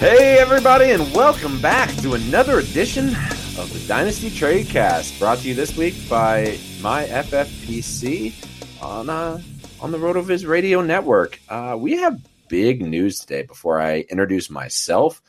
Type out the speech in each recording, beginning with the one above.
Hey, everybody, and welcome back to another edition of the Dynasty Trade Cast, brought to you this week by my FFPC on uh, on the RotoViz Radio Network. Uh, we have big news today before I introduce myself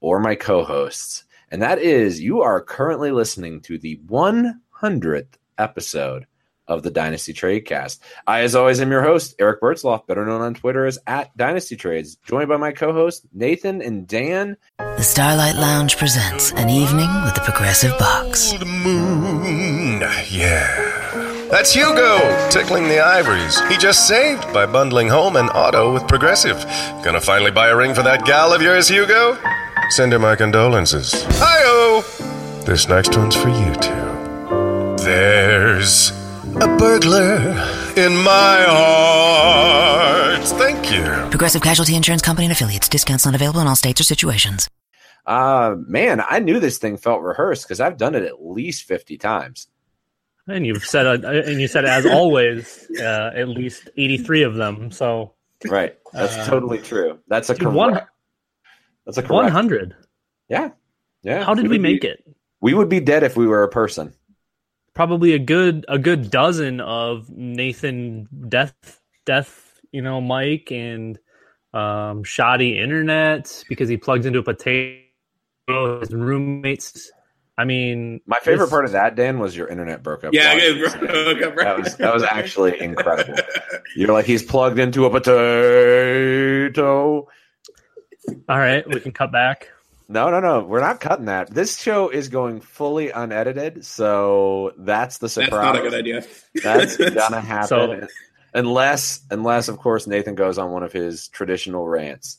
or my co-hosts, and that is you are currently listening to the 100th episode of the Dynasty Trade Cast. I, as always, am your host, Eric Bertzloff, better known on Twitter as at Dynasty Trades, joined by my co-hosts Nathan and Dan. The Starlight Lounge presents an evening with the Progressive Box. Old moon. Yeah. That's Hugo tickling the ivories. He just saved by bundling home and auto with Progressive. Gonna finally buy a ring for that gal of yours, Hugo? Send her my condolences. Hi-oh! This next one's for you two. There's a burglar in my heart. Thank you. Progressive Casualty Insurance Company and affiliates. Discounts not available in all states or situations. Uh, man, I knew this thing felt rehearsed because I've done it at least 50 times. And you've said, uh, and you said, as always, uh, at least eighty-three of them. So Right. That's Uh, totally true. That's a dude, correct. one That's a correct. one hundred. Yeah. Yeah. How did we would make be- it? We would be dead if we were a person. Probably a good a good dozen of Nathan death death. You know, Mike and um, shoddy internet because he plugged into a potato. His roommates. I mean, My favorite part of that, Dan, was your internet broke up. Yeah, it broke up, it. That was that was actually incredible. You're like he's plugged into a potato. All right, we can cut back. No, no, no. We're not cutting that. This show is going fully unedited, so that's the surprise. That's not a good idea. That's gonna happen. So- unless unless of course Nathan goes on one of his traditional rants.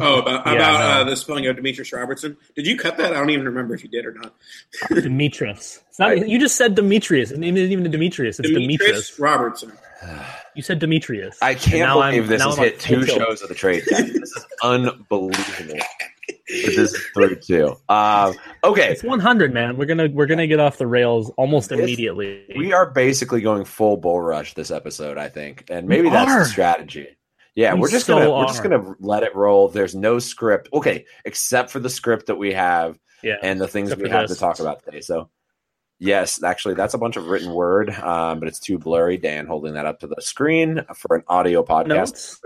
Oh, about, Yeah, about no. uh, the spelling of Demetrius Robertson. Did you cut that? I don't even remember if you did or not. Demetrius. It's not. You just said Demetrius. It isn't even Demetrius. It's Demetrius Demetrius. Robertson. You said Demetrius. I can't now I'm- believe this now has I'm hit two tilt. shows of the trade. This is unbelievable. This is through two. Um, okay, It's 100, man. We're gonna we're gonna get off the rails almost This- immediately. we are basically going full bull rush this episode. I think, and maybe We that's are. the strategy. Yeah, We we're just so gonna we're just gonna let it roll. There's no script. Okay, except for the script that we have Yeah. and the things Except we have this. to talk about today. So, yes, actually, that's a bunch of written word, um, but it's too blurry. Dan holding that up to the screen for an audio podcast.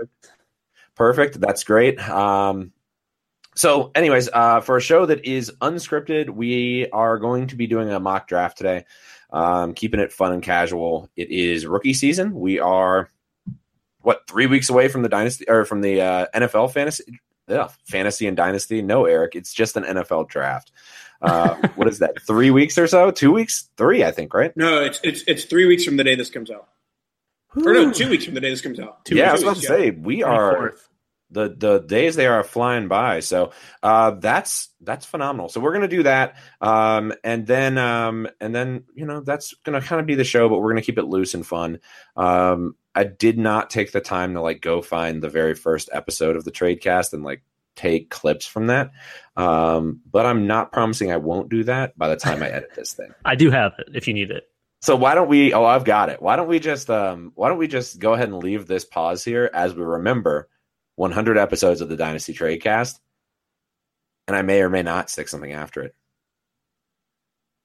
Perfect. That's great. Um, so, anyways, uh, for a show that is unscripted, we are going to be doing a mock draft today, um, keeping it fun and casual. It is rookie season. We are what three weeks away from the dynasty or from the uh, NFL fantasy. Yeah, fantasy and dynasty. No, Eric, it's just an NFL draft. Uh, what is that? Three weeks or so? Two weeks? Three, I think. Right? No, it's it's it's three weeks from the day this comes out. Or no, two weeks from the day this comes out. Two yeah, I was about to two weeks, say we are 24th. The the days they are flying by. So uh, that's that's phenomenal. So we're gonna do that, um, and then um, and then you know that's gonna kind of be the show, but we're gonna keep it loose and fun. Um, I did not take the time to like go find the very first episode of the Tradecast and like take clips from that. Um, but I'm not promising I won't do that by the time I edit this thing. I do have it if you need it. So why don't we? Oh, I've got it. Why don't we just um? Why don't we just go ahead and leave this pause here as we remember 100 episodes of the Dynasty Tradecast, and I may or may not stick something after it.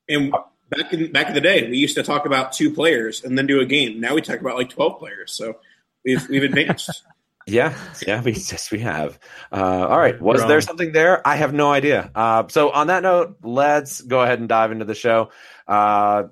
And back in back in the day, we used to talk about two players and then do a game. Now we talk about like twelve players. So we've we've advanced. Yeah, yeah, we yes we have. Uh, all right, was Wrong. there something there? I have no idea. Uh, so on that note, let's go ahead and dive into the show. Uh,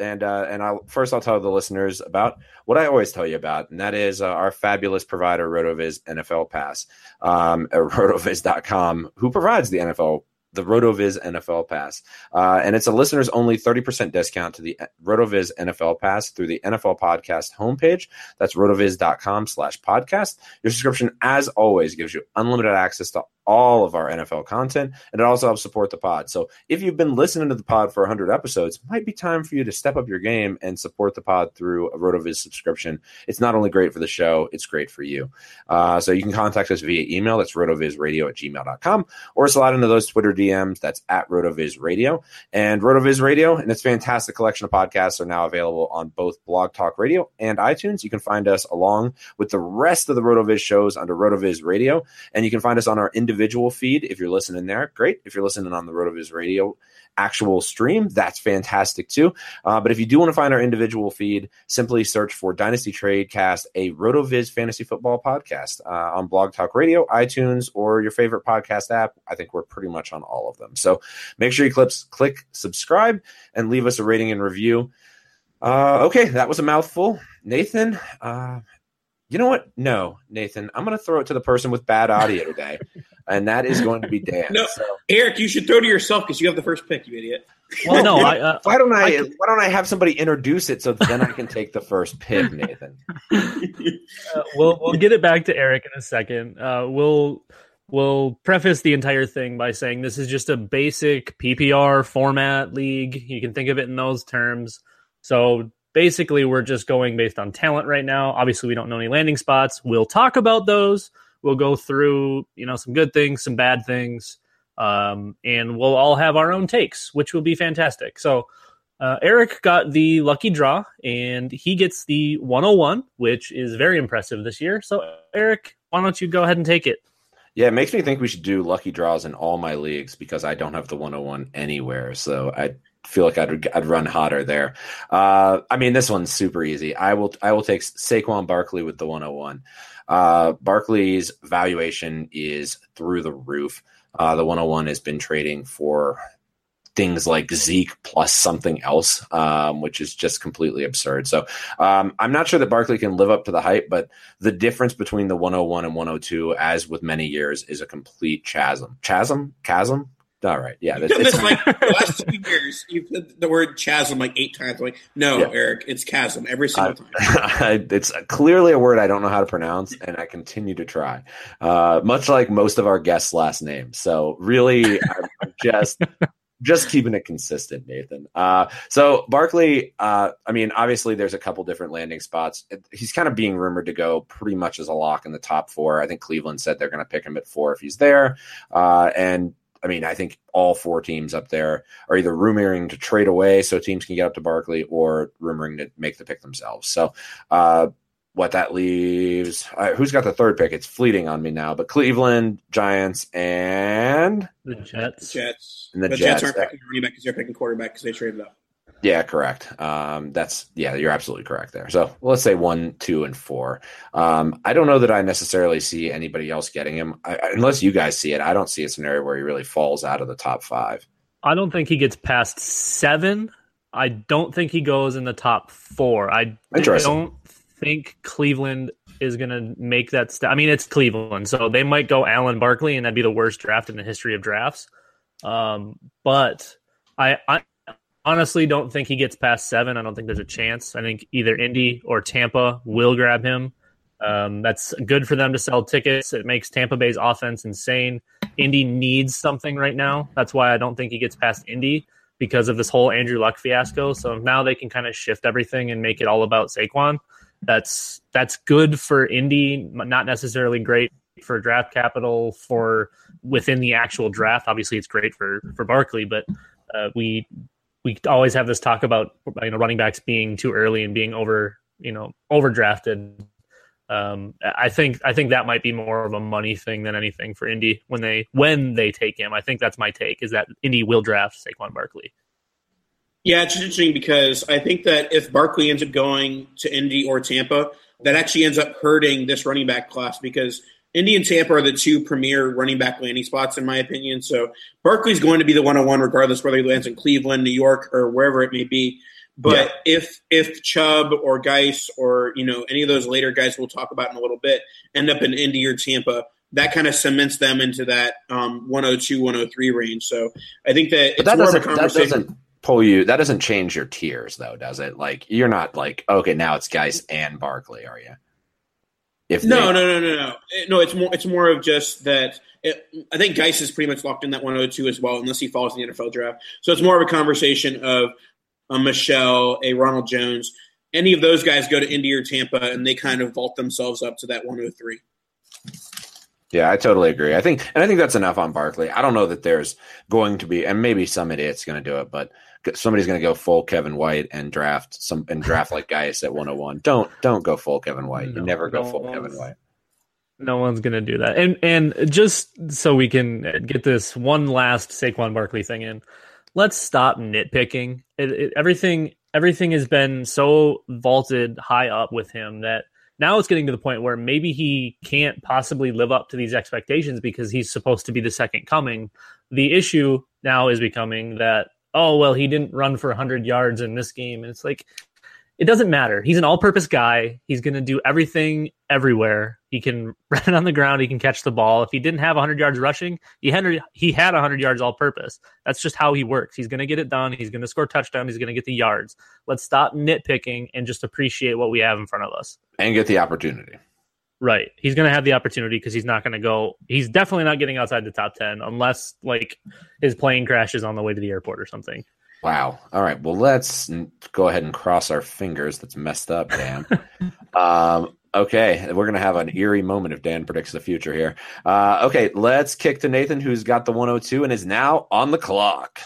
and uh, and I'll first I'll tell the listeners about what I always tell you about, and that is uh, our fabulous provider, Rotoviz NFL Pass, um, at rotoviz.com, who provides the NFL the Rotoviz NFL Pass. Uh, and it's a listeners only 30% discount to the Rotoviz NFL Pass through the NFL Podcast homepage. That's rotoviz.com slash podcast. Your subscription, as always, gives you unlimited access to all of our NFL content, and it also helps support the pod. So if you've been listening to the pod for 100 episodes, it might be time for you to step up your game and support the pod through a Rotoviz subscription. It's not only great for the show, it's great for you. Uh, so you can contact us via email. That's rotovizradio at gmail.com or slide into those Twitter DMs. That's at rotovizradio. And Rotoviz Radio and its fantastic collection of podcasts are now available on both Blog Talk Radio and iTunes. You can find us along with the rest of the Rotoviz shows under Rotoviz Radio. And you can find us on our individual feed if you're listening there. Great. If you're listening on the Rotoviz Radio actual stream, that's fantastic too. Uh, but if you do want to find our individual feed, simply search for Dynasty Tradecast, a Rotoviz fantasy football podcast uh, on Blog Talk Radio, iTunes, or your favorite podcast app. I think we're pretty much on all of them. So make sure you clips, click subscribe and leave us a rating and review. Uh, okay, that was a mouthful. Nathan, uh, you know what? No, Nathan, I'm going to throw it to the person with bad audio today, and that is going to be Dan. No. So Eric, you should throw to yourself because you have the first pick, you idiot. Well, no, I, uh, why don't I, I can- why don't I have somebody introduce it so then I can take the first pick, Nathan? uh, we'll we'll get it back to Eric in a second. Uh, we'll we'll preface the entire thing by saying this is just a basic PPR format league. You can think of it in those terms. So basically, we're just going based on talent right now. Obviously, we don't know any landing spots. We'll talk about those. We'll go through you know some good things, some bad things, um, and we'll all have our own takes, which will be fantastic. So. Uh, Eric got the lucky draw, and he gets the 101, which is very impressive this year. So, Eric, why don't you go ahead and take it? Yeah, it makes me think we should do lucky draws in all my leagues because I don't have the 101 anywhere. So I feel like I'd I'd run hotter there. Uh, I mean, this one's super easy. I will I will take Saquon Barkley with the 101. Uh, Barkley's valuation is through the roof. Uh, the 101 has been trading for things like Zeke plus something else, um, which is just completely absurd. So um, I'm not sure that Barkley can live up to the hype, but the difference between the 101 and 102, as with many years, is a complete chasm. Chasm? Chasm? All right. Yeah. You've That's, done it's, like the last two years. You've said the word chasm like eight times. I'm like, no, Yeah. Eric, it's chasm every single time. it's clearly a word I don't know how to pronounce, and I continue to try, uh, much like most of our guests' last names. So really, I'm I'm just just keeping it consistent, Nathan. Uh, so Barkley, uh, I mean, obviously, there's a couple different landing spots. He's kind of being rumored to go pretty much as a lock in the top four. I think Cleveland said they're going to pick him at four if he's there, uh, and. I mean, I think all four teams up there are either rumoring to trade away so teams can get up to Barkley or rumoring to make the pick themselves. So, uh, what that leaves. Uh, who's got the third pick? It's fleeting on me now, but Cleveland, Giants, and The Jets. Jets. And the the Jets, Jets, aren't picking running back because they're picking quarterback because they traded up. Yeah, correct. Um, that's yeah, you're absolutely correct there. So let's say one, two, and four. Um, I don't know that I necessarily see anybody else getting him, I, unless you guys see it. I don't see a scenario where he really falls out of the top five. I don't think he gets past seven. I don't think he goes in the top four. I don't think Cleveland is going to make that step. I mean, it's Cleveland, so they might go Allen Barkley, and that'd be the worst draft in the history of drafts. Um, but I, I honestly don't think he gets past seven. I don't think there's a chance. I think either Indy or Tampa will grab him. Um, that's good for them to sell tickets. It makes Tampa Bay's offense insane. Indy needs something right now. That's why I don't think he gets past Indy because of this whole Andrew Luck fiasco. So now they can kind of shift everything and make it all about Saquon. That's that's good for Indy, not necessarily great for draft capital for within the actual draft. Obviously, it's great for for Barkley, but uh, we we always have this talk about you know running backs being too early and being over you know overdrafted. Um, I think I think that might be more of a money thing than anything for Indy when they when they take him. I think that's my take is that Indy will draft Saquon Barkley. Yeah, it's interesting because I think that if Barkley ends up going to Indy or Tampa, that actually ends up hurting this running back class because Indy and Tampa are the two premier running back landing spots, in my opinion. So Barkley's going to be the 101 regardless whether he lands in Cleveland, New York, or wherever it may be. But if if Chubb or Guice or you know any of those later guys we'll talk about in a little bit end up in Indy or Tampa, that kind of cements them into that um, 102, 103 range. So I think that But that more of a doesn't that doesn't pull you. That doesn't change your tiers, though, does it? Like you're not like okay, now it's Guice and Barkley, are you? If No, they- no, no, no, no. Eh, No, it's more. It's more of just that. It, I think Guice is pretty much locked in that 102 as well, unless he falls in the NFL draft. So it's more of a conversation of a Michel, a Ronald Jones. Any of those guys go to Indy or Tampa, and they kind of vault themselves up to that 103. Yeah, I totally agree. I think, and I think that's enough on Barkley. I don't know that there's going to be, and maybe some idiot's going to do it, but somebody's going to go full Kevin White and draft some and draft like Guice at 101. Don't don't go full Kevin White. you never go no full Kevin White. No one's gonna do that. And and just so we can get this one last Saquon Barkley thing in, let's stop nitpicking. It, it, everything everything has been so vaulted high up with him that now it's getting to the point where maybe he can't possibly live up to these expectations because he's supposed to be the second coming. The issue now is becoming that oh well he didn't run for 100 yards in this game and it's like it doesn't matter. He's an all-purpose guy. He's going to do everything everywhere. He can run on the ground. He can catch the ball. If he didn't have 100 yards rushing, he had he had 100 yards all-purpose. That's just how he works. He's going to get it done. He's going to score touchdown. He's going to get the yards. Let's stop nitpicking and just appreciate what we have in front of us. And get the opportunity. Right. He's going to have the opportunity because he's not going to go. He's definitely not getting outside the top 10 unless like his plane crashes on the way to the airport or something. Wow. All right. Well, let's go ahead and cross our fingers. That's messed up, Dan. um, okay. We're going to have an eerie moment if Dan predicts the future here. Uh, okay. Let's kick to Nathan, who's got the 102 and is now on the clock.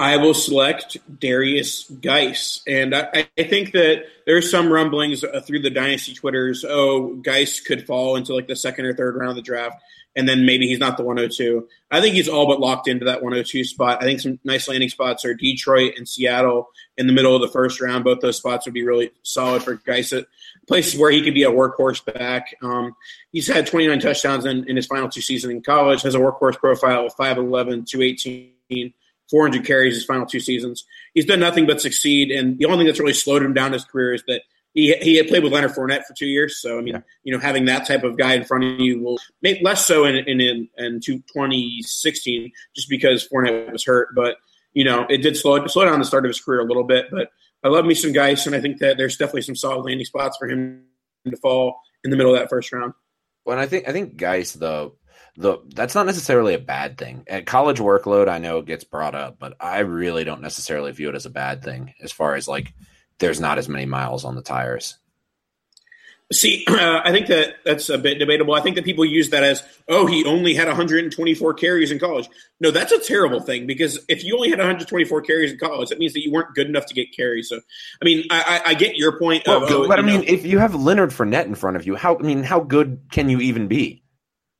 I will select Derrius Guice, and I, I think that there's some rumblings uh, through the dynasty twitters. Oh, Guice could fall into like the second or third round of the draft, and then maybe he's not the 102. I think he's all but locked into that 102 spot. I think some nice landing spots are Detroit and Seattle in the middle of the first round. Both those spots would be really solid for Guice. Places where he could be a workhorse back. Um, he's had 29 touchdowns in, in his final two seasons in college. Has a workhorse profile of 5'11", 218. 400 carries his final two seasons. He's done nothing but succeed, and the only thing that's really slowed him down in his career is that he he had played with Leonard Fournette for two years. So I mean, Yeah. you know, having that type of guy in front of you will make less so in in in, in 2016 just because Fournette was hurt. But you know, it did slow slow down the start of his career a little bit. But I love me some Guice, and I think that there's definitely some solid landing spots for him to fall in the middle of that first round. Well, and I think I think Guice though the that's not necessarily a bad thing. At college workload, I know it gets brought up, but I really don't necessarily view it as a bad thing as far as like there's not as many miles on the tires. See, uh, I think that that's a bit debatable. I think that people use that as, oh, he only had 124 carries in college. No, that's a terrible thing because if you only had 124 carries in college, that means that you weren't good enough to get carries. So, I mean, I, I, I get your point. Well, of, oh, but I mean, know- if you have Leonard Fournette in front of you, how I mean, how good can you even be?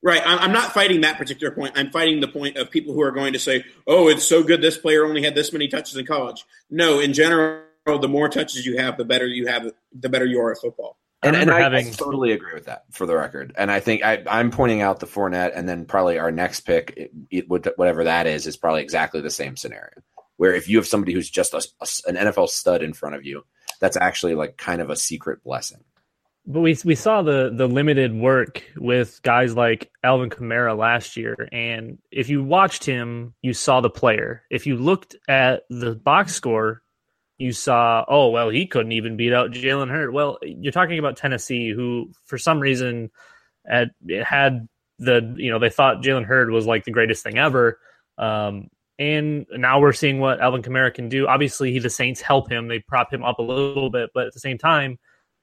Right. I'm I'm not fighting that particular point. I'm fighting the point of people who are going to say, oh, it's so good this player only had this many touches in college. No, in general, the more touches you have, the better you have, the better you are at football. I And, and remember I, I totally agree with that for the record. And I think I, I'm pointing out the Fournette, and then probably our next pick, it, it, whatever that is, is probably exactly the same scenario. Where if you have somebody who's just a, a- an NFL stud in front of you, that's actually like kind of a secret blessing. But we we saw the the limited work with guys like Alvin Kamara last year, and if you watched him, you saw the player. If you looked at the box score, you saw, oh well, he couldn't even beat out Jalen Hurd. Well, you're talking about Tennessee, who for some reason had had the you know they thought Jalen Hurd was like the greatest thing ever. Um, and now we're seeing what Alvin Kamara can do. Obviously, he, the Saints help him; they prop him up a little bit, but at the same time,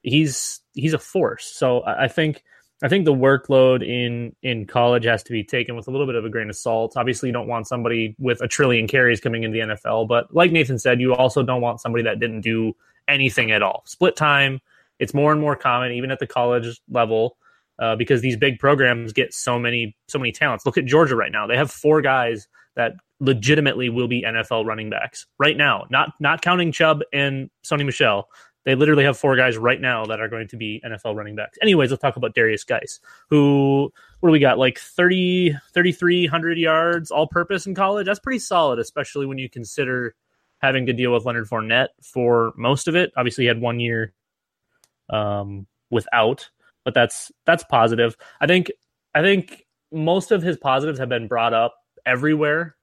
he's he's a force. So I think I think the workload in in college has to be taken with a little bit of a grain of salt. Obviously, you don't want somebody with a trillion carries coming into the NFL, but like Nathan said, you also don't want somebody that didn't do anything at all. Split time, it's more and more common, even at the college level, uh, because these big programs get so many so many talents. Look at Georgia right now; they have four guys that legitimately will be NFL running backs right now. Not not counting Chubb and Sony Michel. They literally have four guys right now that are going to be NFL running backs. Anyways, let's talk about Derrius Guice, who, what do we got? Like 30, 3,300 yards all purpose in college. That's pretty solid, especially when you consider having to deal with Leonard Fournette for most of it. Obviously, he had one year um, without, but that's that's positive. I think I think most of his positives have been brought up everywhere.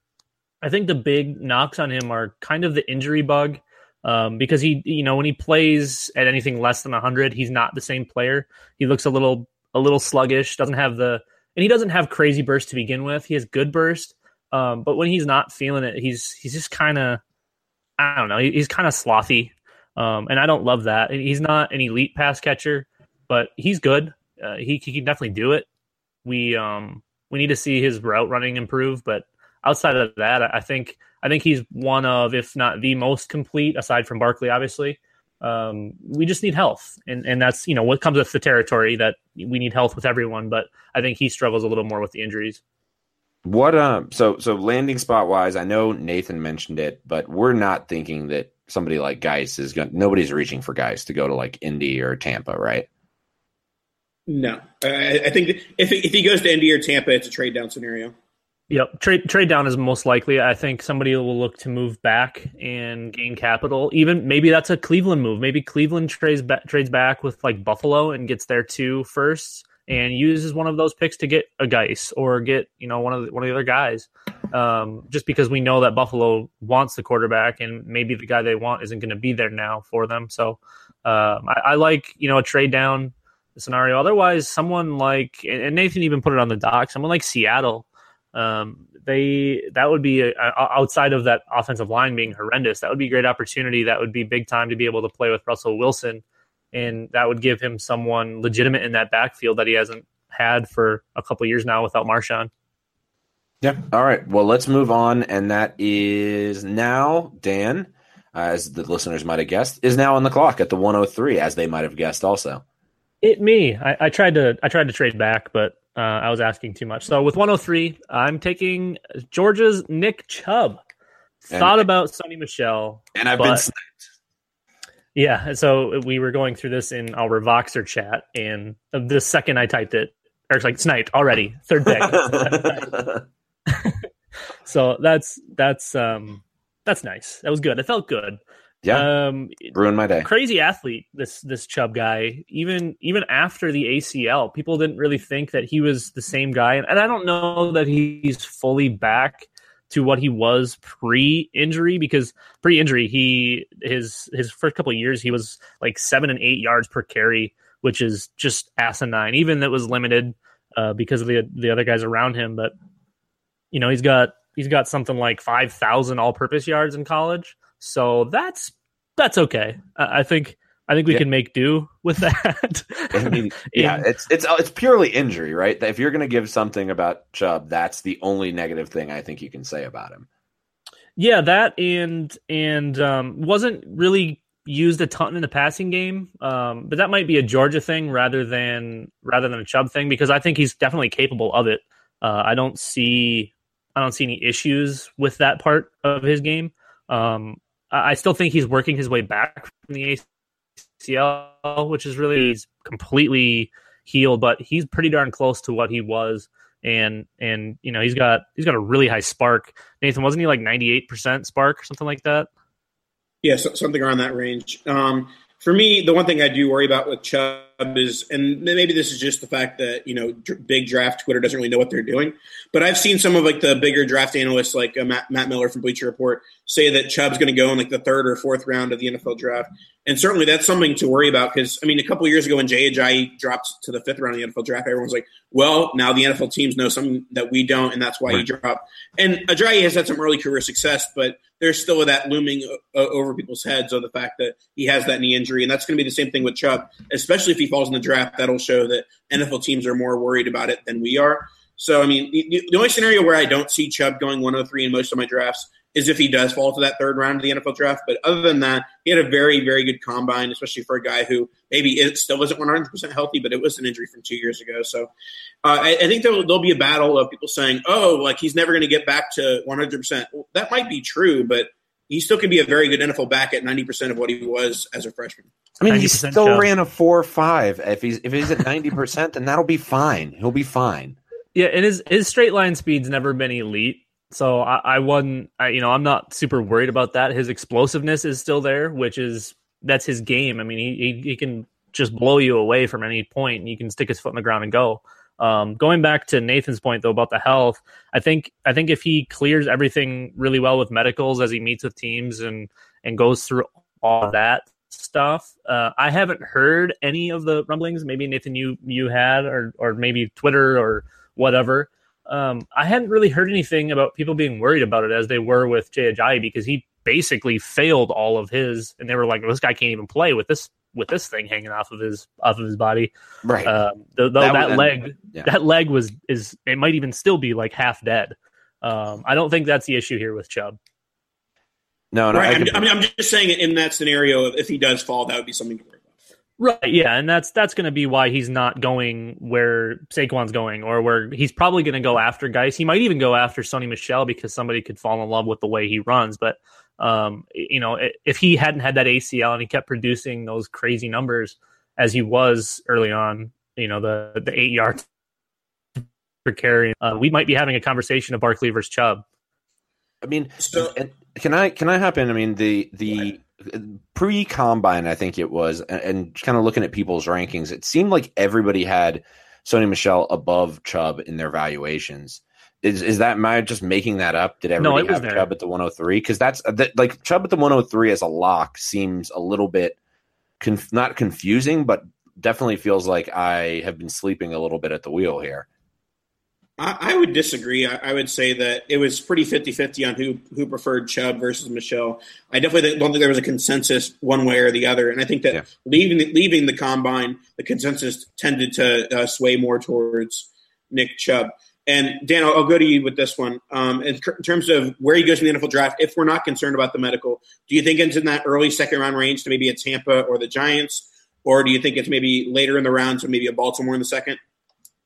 I think the big knocks on him are kind of the injury bug um, because he, you know, when he plays at anything less than 100, he's not the same player. He looks a little, a little sluggish. Doesn't have the, and he doesn't have crazy burst to begin with. He has good burst, um, but when he's not feeling it, he's he's just kind of, I don't know, he, he's kind of slothy, um, and I don't love that. He's not an elite pass catcher, but he's good. Uh, he he can definitely do it. We um we need to see his route running improve, but outside of that, I I think I think he's one of, if not the most complete, aside from Barkley, obviously. Um, we just need health, and and that's you know what comes with the territory that we need health with everyone. But I think he struggles a little more with the injuries. What um so so landing spot wise, I know Nathan mentioned it, but we're not thinking that somebody like Guice is going nobody's reaching for Guice to go to like Indy or Tampa, right? No, I, I think if if he goes to Indy or Tampa, it's a trade down scenario. Yep, trade trade down is most likely. I think somebody will look to move back and gain capital. Even maybe that's a Cleveland move. Maybe Cleveland trades ba- trades back with like Buffalo and gets their two firsts and uses one of those picks to get a Guice or get you know one of the, one of the other guys. Um, just because we know that Buffalo wants the quarterback and maybe the guy they want isn't going to be there now for them. So um, I, I like you know a trade down scenario. Otherwise, someone like and Nathan even put it on the dock. Someone like Seattle um, they that would be a, a- outside of that offensive line being horrendous. That would be a great opportunity. That would be big time to be able to play with Russell Wilson, and that would give him someone legitimate in that backfield that he hasn't had for a couple years now without Marshawn. Yeah. All right. Well, let's move on, and that is now Dan, uh, as the listeners might have guessed, is now on the clock at the 103, as they might have guessed also. It me. I, I tried to I tried to trade back, but uh, I was asking too much. So with 103, I'm taking Georgia's Nick Chubb. And- Thought about Sony Michel, And I've been sniped. Yeah, so we were going through this in our Voxer chat, and the second I typed it, or it's like sniped already, third pick. so that's that's um that's nice. That was good. It felt good. Yeah. Um, ruined my day. crazy athlete. This this Chubb guy. Even even after the ACL, people didn't really think that he was the same guy, and, and I don't know that he's fully back to what he was pre-injury because pre-injury he his his first couple of years he was like seven and eight yards per carry, which is just asinine. Even that was limited uh, because of the the other guys around him, but you know he's got he's got something like five thousand all-purpose yards in college, so that's that's okay. I I think I think we Yeah. can make do with that. I mean, yeah, it's it's it's purely injury, right? If you're going to give something about Chubb, that's the only negative thing I think you can say about him. Yeah, that and and um, wasn't really used a ton in the passing game, um, but that might be a Georgia thing rather than rather than a Chubb thing because I think he's definitely capable of it. Uh, I don't see I don't see any issues with that part of his game. Um, I, still think he's working his way back from the ACL, which is really he's completely healed, but he's pretty darn close to what he was. And and you know he's got he's got a really high spark. Nathan wasn't he like ninety eight percent spark or something like that? Yeah, so, something around that range. Um, for me, the one thing I do worry about with Chubb is, and maybe this is just the fact that you know, dr- big draft Twitter doesn't really know what they're doing. But I've seen some of like the bigger draft analysts, like uh, Matt, Matt Miller from Bleacher Report, say that Chubb's going to go in like the third or fourth round of the NFL draft, and certainly that's something to worry about because I mean, a couple years ago when Jay Ajayi dropped to the fifth round of the NFL draft, everyone was like, "Well, now the NFL teams know something that we don't, and that's why he dropped." And Ajayi has had some early career success, but there's still that looming uh, over people's heads of the fact that he has that knee injury, and that's going to be the same thing with Chubb, especially if he falls in the draft. That'll show that NFL teams are more worried about it than we are. So, I mean, the, the only scenario where I don't see Chubb going 103 in most of my drafts is if he does fall to that third round of the NFL draft. But other than that, he had a very, very good combine, especially for a guy who maybe it still isn't 100% healthy, but it was an injury from two years ago. So uh, I, I think there'll, there'll be a battle of people saying, oh, like he's never going to get back to 100%. Well, that might be true, but he still can be a very good NFL back at 90% of what he was as a freshman. I mean, he still Chubb. ran a four or five. If he's if he's at ninety percent, then that'll be fine. He'll be fine. Yeah, and his his straight line speed's never been elite. So I, I wasn't, I, you know, I'm not super worried about that. His explosiveness is still there, which is that's his game. I mean, he he, he can just blow you away from any point, and you can stick his foot in the ground and go. Um, going back to Nathan's point though about the health, I think I think if he clears everything really well with medicals as he meets with teams and and goes through all that stuff, uh, I haven't heard any of the rumblings. Maybe Nathan, you you had, or or maybe Twitter or whatever. Um, I hadn't really heard anything about people being worried about it as they were with Jay Ajayi because he basically failed all of his, and they were like, well, "This guy can't even play with this with this thing hanging off of his off of his body." Right. Um, though, though That that, was- leg, yeah. that leg was is it might even still be like half dead. Um, I don't think that's the issue here with Chubb. no, no. I right. can- I'm, I mean, I'm just saying in that scenario, if he does fall, that would be something to worry about. Right, yeah, and that's that's going to be why he's not going where Saquon's going, or where he's probably going to go after Guice. He might even go after Sony Michel because somebody could fall in love with the way he runs. But um, you know, if he hadn't had that ACL and he kept producing those crazy numbers as he was early on, you know, the the eight yards per carry, uh, we might be having a conversation of Barkley versus Chubb. I mean, So- can I can I hop in? I mean, the the pre combine, I think it was, and, and kind of looking at people's rankings, it seemed like everybody had Sony Michel above Chubb in their valuations. Is is that am I just making that up? Did everybody it was have there. Chubb at the 103? Because that's that, like Chubb at the 103 as a lock seems a little bit conf- not confusing, but definitely feels like I have been sleeping a little bit at the wheel here. I, I would disagree. I, I would say that it was pretty 50-50 on who who preferred Chubb versus Michel. I definitely don't think there was a consensus one way or the other, and I think that Yeah. leaving the, leaving the combine, the consensus tended to uh, sway more towards Nick Chubb. And Dan, I'll, I'll go to you with this one. Um, in, in terms of where he goes in the NFL draft, if we're not concerned about the medical, do you think it's in that early second round range to maybe a Tampa or the Giants, or do you think it's maybe later in the round, so maybe a Baltimore in the second?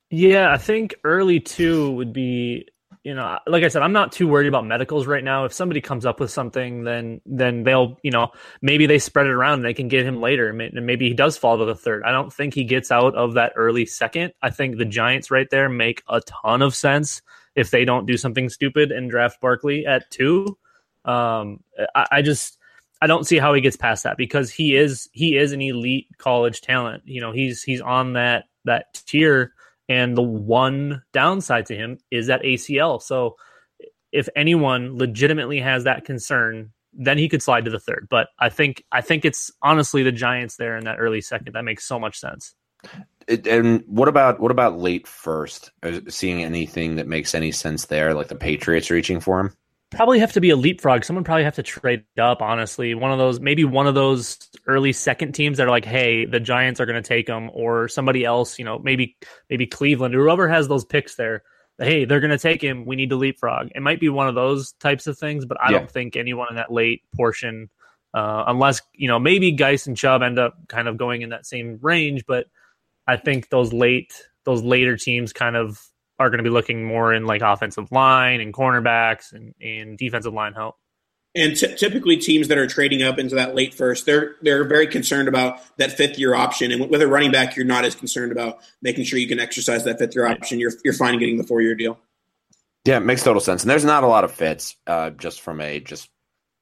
Yeah, I think early two would be, you know, like I said, I'm not too worried about medicals right now. If somebody comes up with something, then then they'll, you know, maybe they spread it around and they can get him later. And Maybe he does fall to the third. I don't think he gets out of that early second. I think the Giants right there make a ton of sense if they don't do something stupid and draft Barkley at two. Um, I, I just I don't see how he gets past that because he is he is an elite college talent. You know, he's he's on that that tier and the one downside to him is that ACL. So if anyone legitimately has that concern, then he could slide to the third. But I think I think it's honestly the Giants there in that early second. That makes so much sense. It, and what about what about late first? Seeing anything that makes any sense there, like the Patriots reaching for him? Probably have to be a leapfrog. Someone probably have to trade up. Honestly, one of those, maybe one of those early second teams that are like, "Hey, the Giants are going to take them," or somebody else. You know, maybe maybe Cleveland or whoever has those picks there. Hey, they're going to take him. We need to leapfrog. It might be one of those types of things, but I Yeah. don't think anyone in that late portion, uh, unless you know, maybe Guice and Chubb end up kind of going in that same range. But I think those late, those later teams kind of are going to be looking more in like offensive line and cornerbacks and, and defensive line help. And ty- typically, teams that are trading up into that late first, they're they're very concerned about that fifth year option. And with a running back, you're not as concerned about making sure you can exercise that fifth year option. You're you're fine getting the four year deal. Yeah, it makes total sense. And there's not a lot of fits uh, just from a just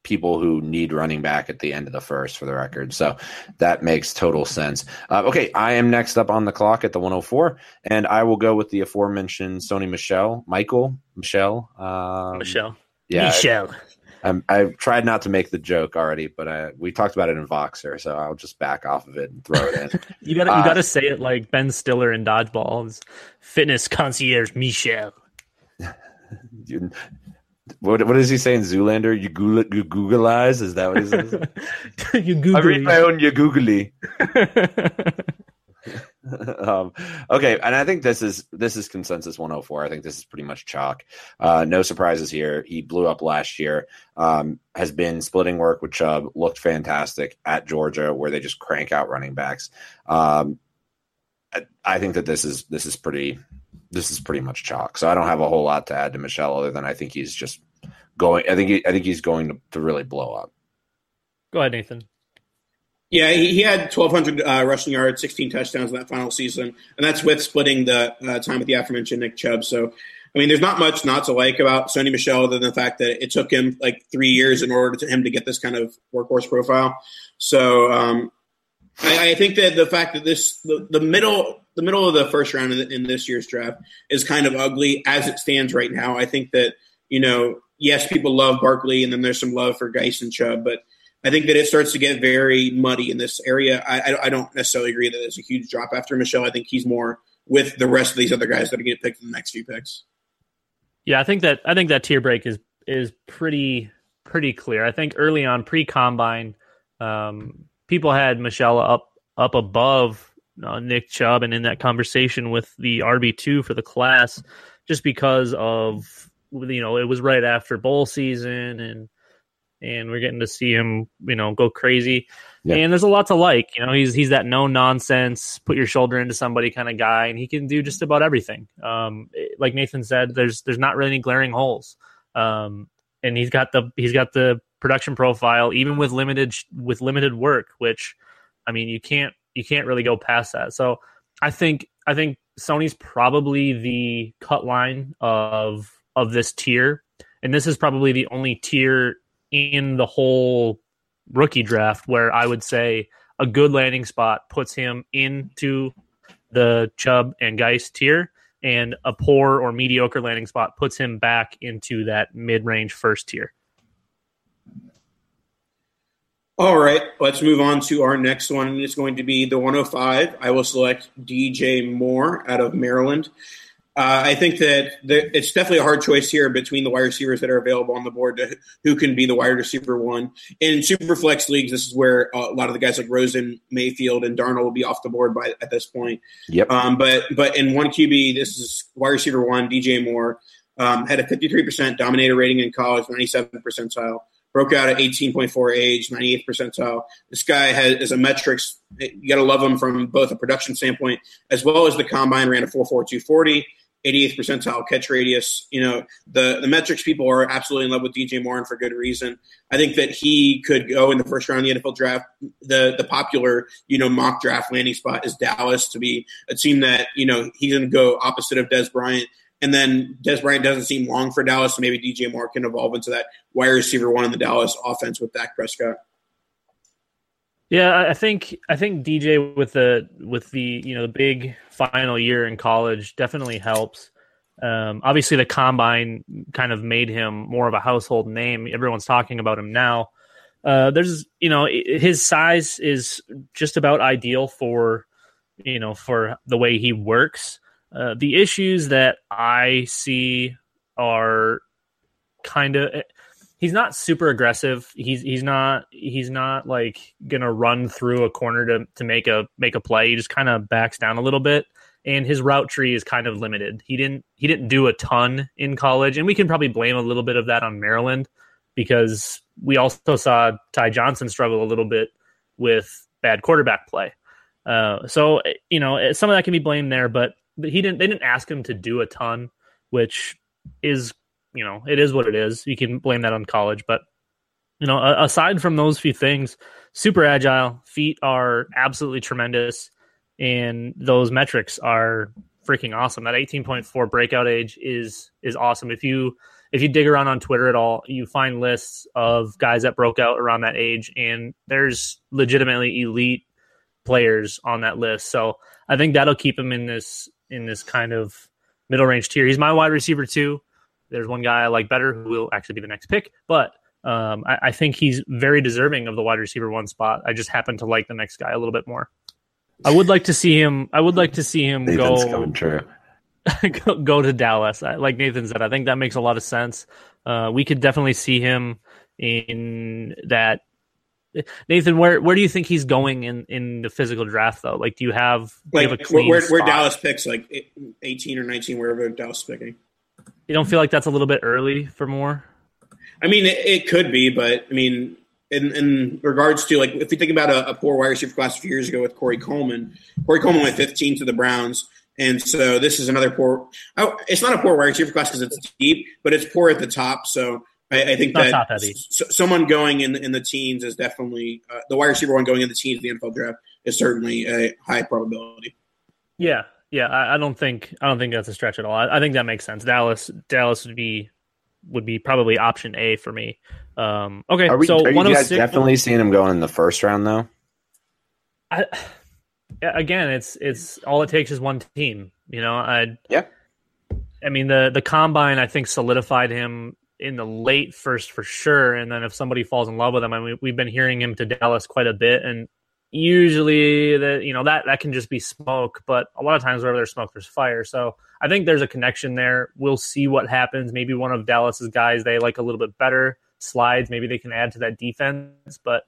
people who need running back at the end of the first for the record. So that makes total sense. Uh, okay, I am next up on the clock at the 104, and I will go with the aforementioned Sony Michel, Michael Michelle. Um, Michelle. Yeah, Michelle. I'm, I've tried not to make the joke already, but I, we talked about it in Voxer, so I'll just back off of it and throw it in. You gotta Uh, gotta say it like Ben Stiller in Dodgeball. It's fitness concierge Michelle. What, what does he say in Zoolander? You Google, you Google eyes? Is that what he says? you I Google. read my own you googly. um, okay, and I think this is this is consensus 104. I think this is pretty much chalk. Uh, no surprises here. He blew up last year. Um, has been splitting work with Chubb. Looked fantastic at Georgia, where they just crank out running backs. Um, I, I think that this is this is pretty this is pretty much chalk. So I don't have a whole lot to add to Michel other than I think he's just going. I think he, I think he's going to, to really blow up. Go ahead, Nathan. Yeah, he, he had 1,200 uh, rushing yards, 16 touchdowns in that final season, and that's with splitting the uh, time with the aforementioned Nick Chubb. So, I mean, there's not much not to like about Sony Michel other than the fact that it took him like three years in order to him to get this kind of workhorse profile. So, um, I, I think that the fact that this the, the middle the middle of the first round in, in this year's draft is kind of ugly as it stands right now. I think that you know, yes, people love Barkley, and then there's some love for Guice and Chubb, but I think that it starts to get very muddy in this area. I, I, I don't necessarily agree that there's a huge drop after Michel. I think he's more with the rest of these other guys that are getting picked in the next few picks. Yeah, I think that I think that tier break is is pretty pretty clear. I think early on pre combine, um, people had Michelle up up above uh, Nick Chubb and in that conversation with the RB two for the class, just because of you know it was right after bowl season and and we're getting to see him you know go crazy. Yeah. And there's a lot to like. You know, he's he's that no nonsense, put your shoulder into somebody kind of guy, and he can do just about everything. Um, like Nathan said, there's there's not really any glaring holes. Um, and he's got the he's got the production profile, even with limited with limited work, which I mean you can't you can't really go past that. So I think I think Sony's probably the cut line of of this tier, and this is probably the only tier in the whole rookie draft where I would say a good landing spot puts him into the Chubb and Guice tier, and a poor or mediocre landing spot puts him back into that mid range first tier. All right, let's move on to our next one. and It's going to be the 105. I will select DJ Moore out of Maryland. Uh, I think that the, it's definitely a hard choice here between the wide receivers that are available on the board to who can be the wide receiver one. In super flex leagues, this is where a lot of the guys like Rosen, Mayfield, and Darnold will be off the board by at this point. Yep. Um, but but in one QB, this is wide receiver one, DJ Moore, um, had a 53% dominator rating in college, 97 percentile. Broke out at 18.4 age, 98th percentile. This guy has is a metrics. You got to love him from both a production standpoint as well as the combine. Ran a 4.4240, 88th percentile catch radius. You know the the metrics people are absolutely in love with DJ Moore and for good reason. I think that he could go in the first round of the NFL draft. The the popular you know mock draft landing spot is Dallas to be a team that you know he's to go opposite of Dez Bryant. And then Dez Bryant doesn't seem long for Dallas, so maybe DJ Moore can evolve into that wide receiver one in the Dallas offense with Dak Prescott. Yeah, I- think I think DJ with the with the you know the big final year in college definitely helps. Um, obviously, the combine kind of made him more of a household name. Everyone's talking about him now. Uh, there's you know his size is just about ideal for you know for the way he works. Uh, the issues that I see are kind of he's not super aggressive. He's he's not he's not like gonna run through a corner to to make a make a play. He just kind of backs down a little bit, and his route tree is kind of limited. He didn't he didn't do a ton in college, and we can probably blame a little bit of that on Maryland because we also saw Ty Johnson struggle a little bit with bad quarterback play. Uh, so you know some of that can be blamed there, but he didn't. They didn't ask him to do a ton, which is you know it is what it is. You can blame that on college, but you know aside from those few things, super agile, feet are absolutely tremendous, and those metrics are freaking awesome. That 18.4 breakout age is is awesome. If you if you dig around on Twitter at all, you find lists of guys that broke out around that age, and there's legitimately elite players on that list. So I think that'll keep him in this in this kind of middle range tier. He's my wide receiver too. There's one guy I like better who will actually be the next pick, but um, I, I, think he's very deserving of the wide receiver one spot. I just happen to like the next guy a little bit more. I would like to see him. I would like to see him Nathan's go. coming true. go, go to Dallas. I, like Nathan said, I think that makes a lot of sense. Uh, we could definitely see him in that. Nathan, where where do you think he's going in, in the physical draft though? Like, do you have do like you have where, where? Dallas picks like eighteen or nineteen, wherever Dallas is picking? You don't feel like that's a little bit early for more? I mean, it, it could be, but I mean, in, in regards to like if we think about a, a poor wide receiver class a few years ago with Corey Coleman, Corey Coleman went 15 to the Browns. And so this is another poor. Oh, it's not a poor wide receiver class because it's deep, but it's poor at the top. So I, I think Not that top heavy. s- someone going in in the teens is definitely uh, the wide receiver one going in the teens of the NFL draft is certainly a high probability. Yeah, yeah. I, I don't think I don't think that's a stretch at all. I, I think that makes sense. Dallas Dallas would be would be probably option A for me. Um, okay, Are we? so are you one hundred guys six. definitely seeing him going in the first round though? I, again, it's it's all it takes is one team. You know, I Yeah. I mean the the combine I think solidified him in the late first for sure, and then if somebody falls in love with him, I mean we've been hearing him to Dallas quite a bit, and usually that you know that that can just be smoke, but a lot of times wherever there's smoke, there's fire. So I think there's a connection there. We'll see what happens. Maybe one of Dallas's guys they like a little bit better slides. Maybe they can add to that defense, but.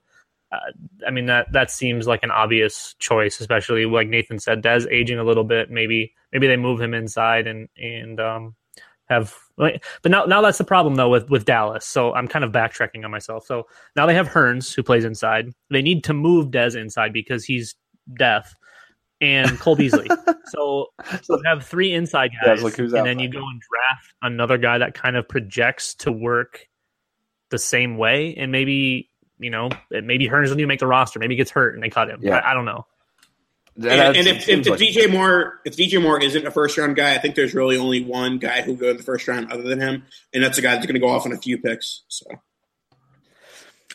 Uh, I mean that that seems like an obvious choice, especially like Nathan said, Dez aging a little bit. Maybe maybe they move him inside and and um, have. But now now that's the problem though with with Dallas. So I'm kind of backtracking on myself. So now they have Hurns who plays inside. They need to move Dez inside because he's deaf, and Cole Beasley. so so you have three inside guys, who's and then you go and draft another guy that kind of projects to work the same way, and maybe you know maybe Hurns doesn't even make the roster. Maybe he gets hurt and they cut him. Yeah. I, I don't know. And, That- and it if, if, seems if like- DJ Moore if DJ Moore isn't a first round guy, I think there's really only one guy who go in the first round other than him, and that's a guy that's going to go off on a few picks. So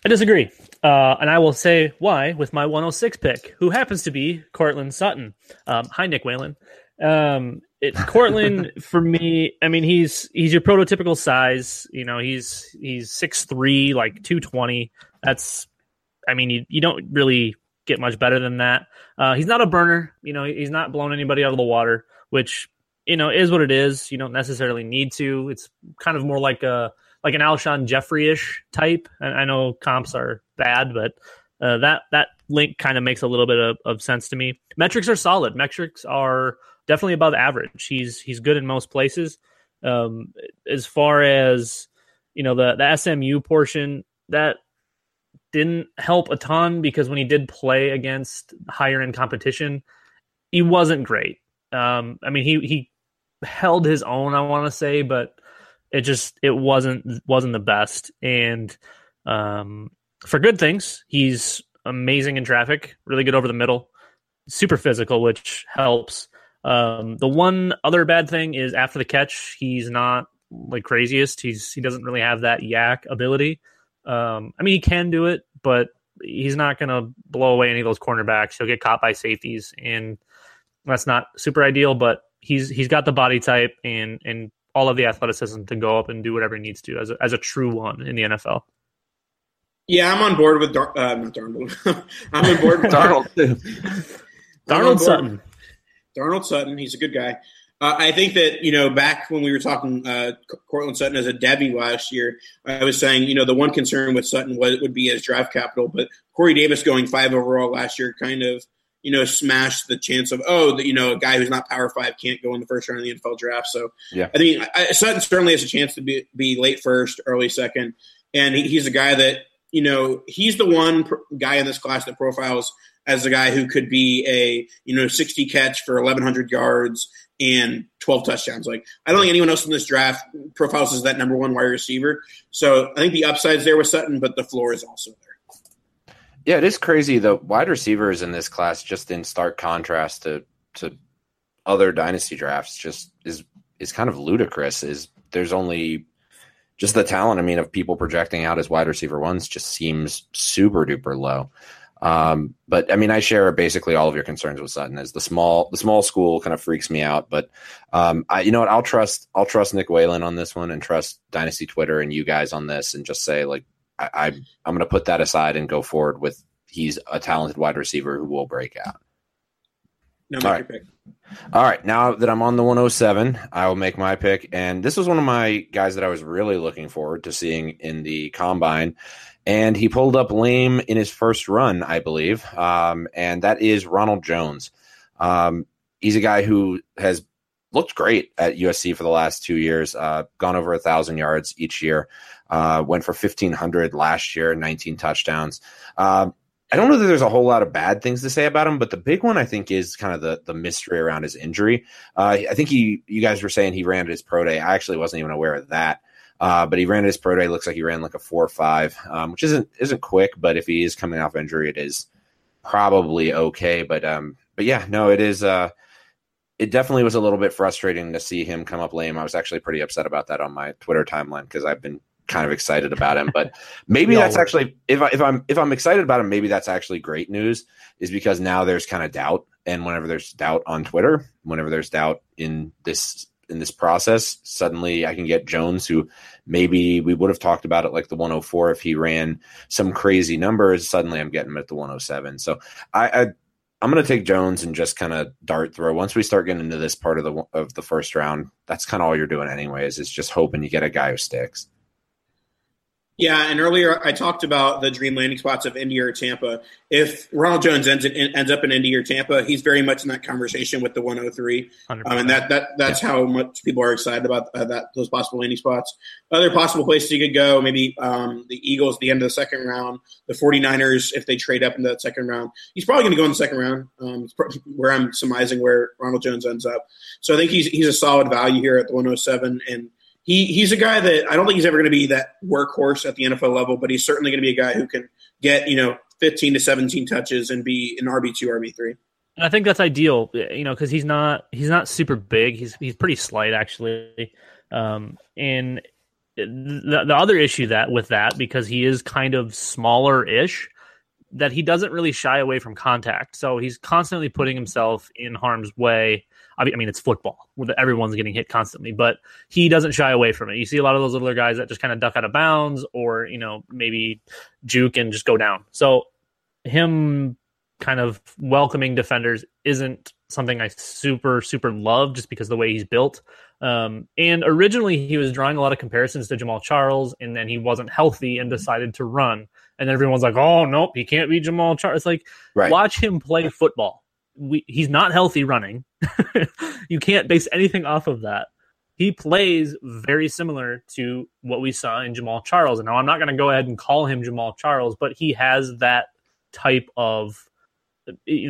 I disagree. Uh, and I will say why with my 106 pick, who happens to be Courtland Sutton. Um, hi, Nick Whalen. Um, it, Cortland, for me, I mean, he's he's your prototypical size. You know, he's he's six three, like 220. That's, I mean, you, you don't really get much better than that. Uh, he's not a burner. You know, he's not blowing anybody out of the water, which, you know, is what it is. You don't necessarily need to. It's kind of more like a, like an Alshon Jeffery ish type. And I know comps are bad, but uh, that that link kind of makes a little bit of, of sense to me. Metrics are solid. Metrics are definitely above average. He's he's good in most places. Um, as far as you know, the the SMU portion that didn't help a ton because when he did play against higher end competition, he wasn't great. Um, I mean, he he held his own, I want to say, but it just it wasn't wasn't the best. And um, for good things, he's amazing in traffic, really good over the middle, super physical, which helps. Um, the one other bad thing is after the catch, he's not like craziest. He's he doesn't really have that YAC ability. Um, I mean, he can do it, but he's not going to blow away any of those cornerbacks. He'll get caught by safeties, and that's not super ideal. But he's he's got the body type and and all of the athleticism to go up and do whatever he needs to as a, as a true one in the NFL. yeah, I'm on board with Dar- uh, not Darnold. I'm on board with Darnold too. Darnold Sutton. Darnold Sutton, he's a good guy. Uh, I think that you know back when we were talking uh, Courtland Sutton as a devy last year, I was saying you know the one concern with Sutton was, would be his draft capital, but Corey Davis going five overall last year kind of you know smashed the chance of oh that you know a guy who's not Power Five can't go in the first round of the NFL draft. So yeah, I think I, Sutton certainly has a chance to be be late first, early second, and he, he's a guy that you know he's the one pr- guy in this class that profiles as a guy who could be a you know 60 catch for 1100 yards and 12 touchdowns. Like I don't think anyone else in this draft profiles as that number one wide receiver. So I think the upside's there with Sutton, but the floor is also there. Yeah, it is crazy. The wide receivers in this class, just in stark contrast to to other dynasty drafts, just is is kind of ludicrous. Is there's only just the talent. I mean, of people projecting out as wide receiver ones just seems super duper low. Um, but I mean, I share basically all of your concerns with Sutton. Is the small the small school kind of freaks me out, but um, I, you know what? I'll trust I'll trust Nick Whalen on this one, and trust Dynasty Twitter and you guys on this, and just say like I, I I'm going to put that aside and go forward with he's a talented wide receiver who will break out. No, All right. All right. Now that I'm on the 107, I will make my pick. And this was one of my guys that I was really looking forward to seeing in the combine and he pulled up lame in his first run, I believe. Um, and that is Ronald Jones. Um, he's a guy who has looked great at USC for the last two years, uh, gone over a thousand yards each year, uh, went for 1500 last year, 19 touchdowns. Um, I don't know that there's a whole lot of bad things to say about him, but the big one I think is kind of the the mystery around his injury. Uh, I think he, you guys were saying he ran at his pro day. I actually wasn't even aware of that. Uh, but he ran his pro day. Looks like he ran like a four or five, um, which isn't isn't quick. But if he is coming off injury, it is probably okay. But um, but yeah, no, it is. Uh, it definitely was a little bit frustrating to see him come up lame. I was actually pretty upset about that on my Twitter timeline because I've been kind of excited about him. But maybe that's actually if I, if I'm if I'm excited about him, maybe that's actually great news. Is because now there's kind of doubt, and whenever there's doubt on Twitter, whenever there's doubt in this in this process. Suddenly, I can get Jones, who maybe we would have talked about it like the 104 if he ran some crazy numbers. Suddenly, I'm getting him at the 107. So I, I I'm going to take Jones and just kind of dart throw. Once we start getting into this part of the of the first round, that's kind of all you're doing anyways. Is just hoping you get a guy who sticks. Yeah, and earlier I talked about the dream landing spots of Indy or Tampa. If Ronald Jones ends, ends up in Indy or Tampa, he's very much in that conversation with the 103, um, and that that that's yeah. how much people are excited about uh, that those possible landing spots. Other possible places you could go, maybe um, the Eagles, at the end of the second round, the 49ers if they trade up into that second round. He's probably going to go in the second round, um, where I'm surmising where Ronald Jones ends up. So I think he's he's a solid value here at the 107 and he he's a guy that I don't think he's ever going to be that workhorse at the NFL level, but he's certainly going to be a guy who can get you know 15 to 17 touches and be an RB two, RB three. And I think that's ideal, you know, because he's not he's not super big. He's he's pretty slight actually, um, and the the other issue that with that because he is kind of smaller ish that he doesn't really shy away from contact. So he's constantly putting himself in harm's way I mean, it's football. Everyone's getting hit constantly, but he doesn't shy away from it. You see a lot of those other guys that just kind of duck out of bounds or, you know, maybe juke and just go down. So him kind of welcoming defenders isn't something I super, super love just because the way he's built. Um, and originally he was drawing a lot of comparisons to Jamaal Charles, and then he wasn't healthy and decided to run. And then everyone's like, oh, nope, he can't be Jamaal Charles. It's like, right. watch him play football we, he's not healthy running. you can't base anything off of that. He plays very similar to what we saw in Jamaal Charles. And now I'm not going to go ahead and call him Jamaal Charles, but he has that type of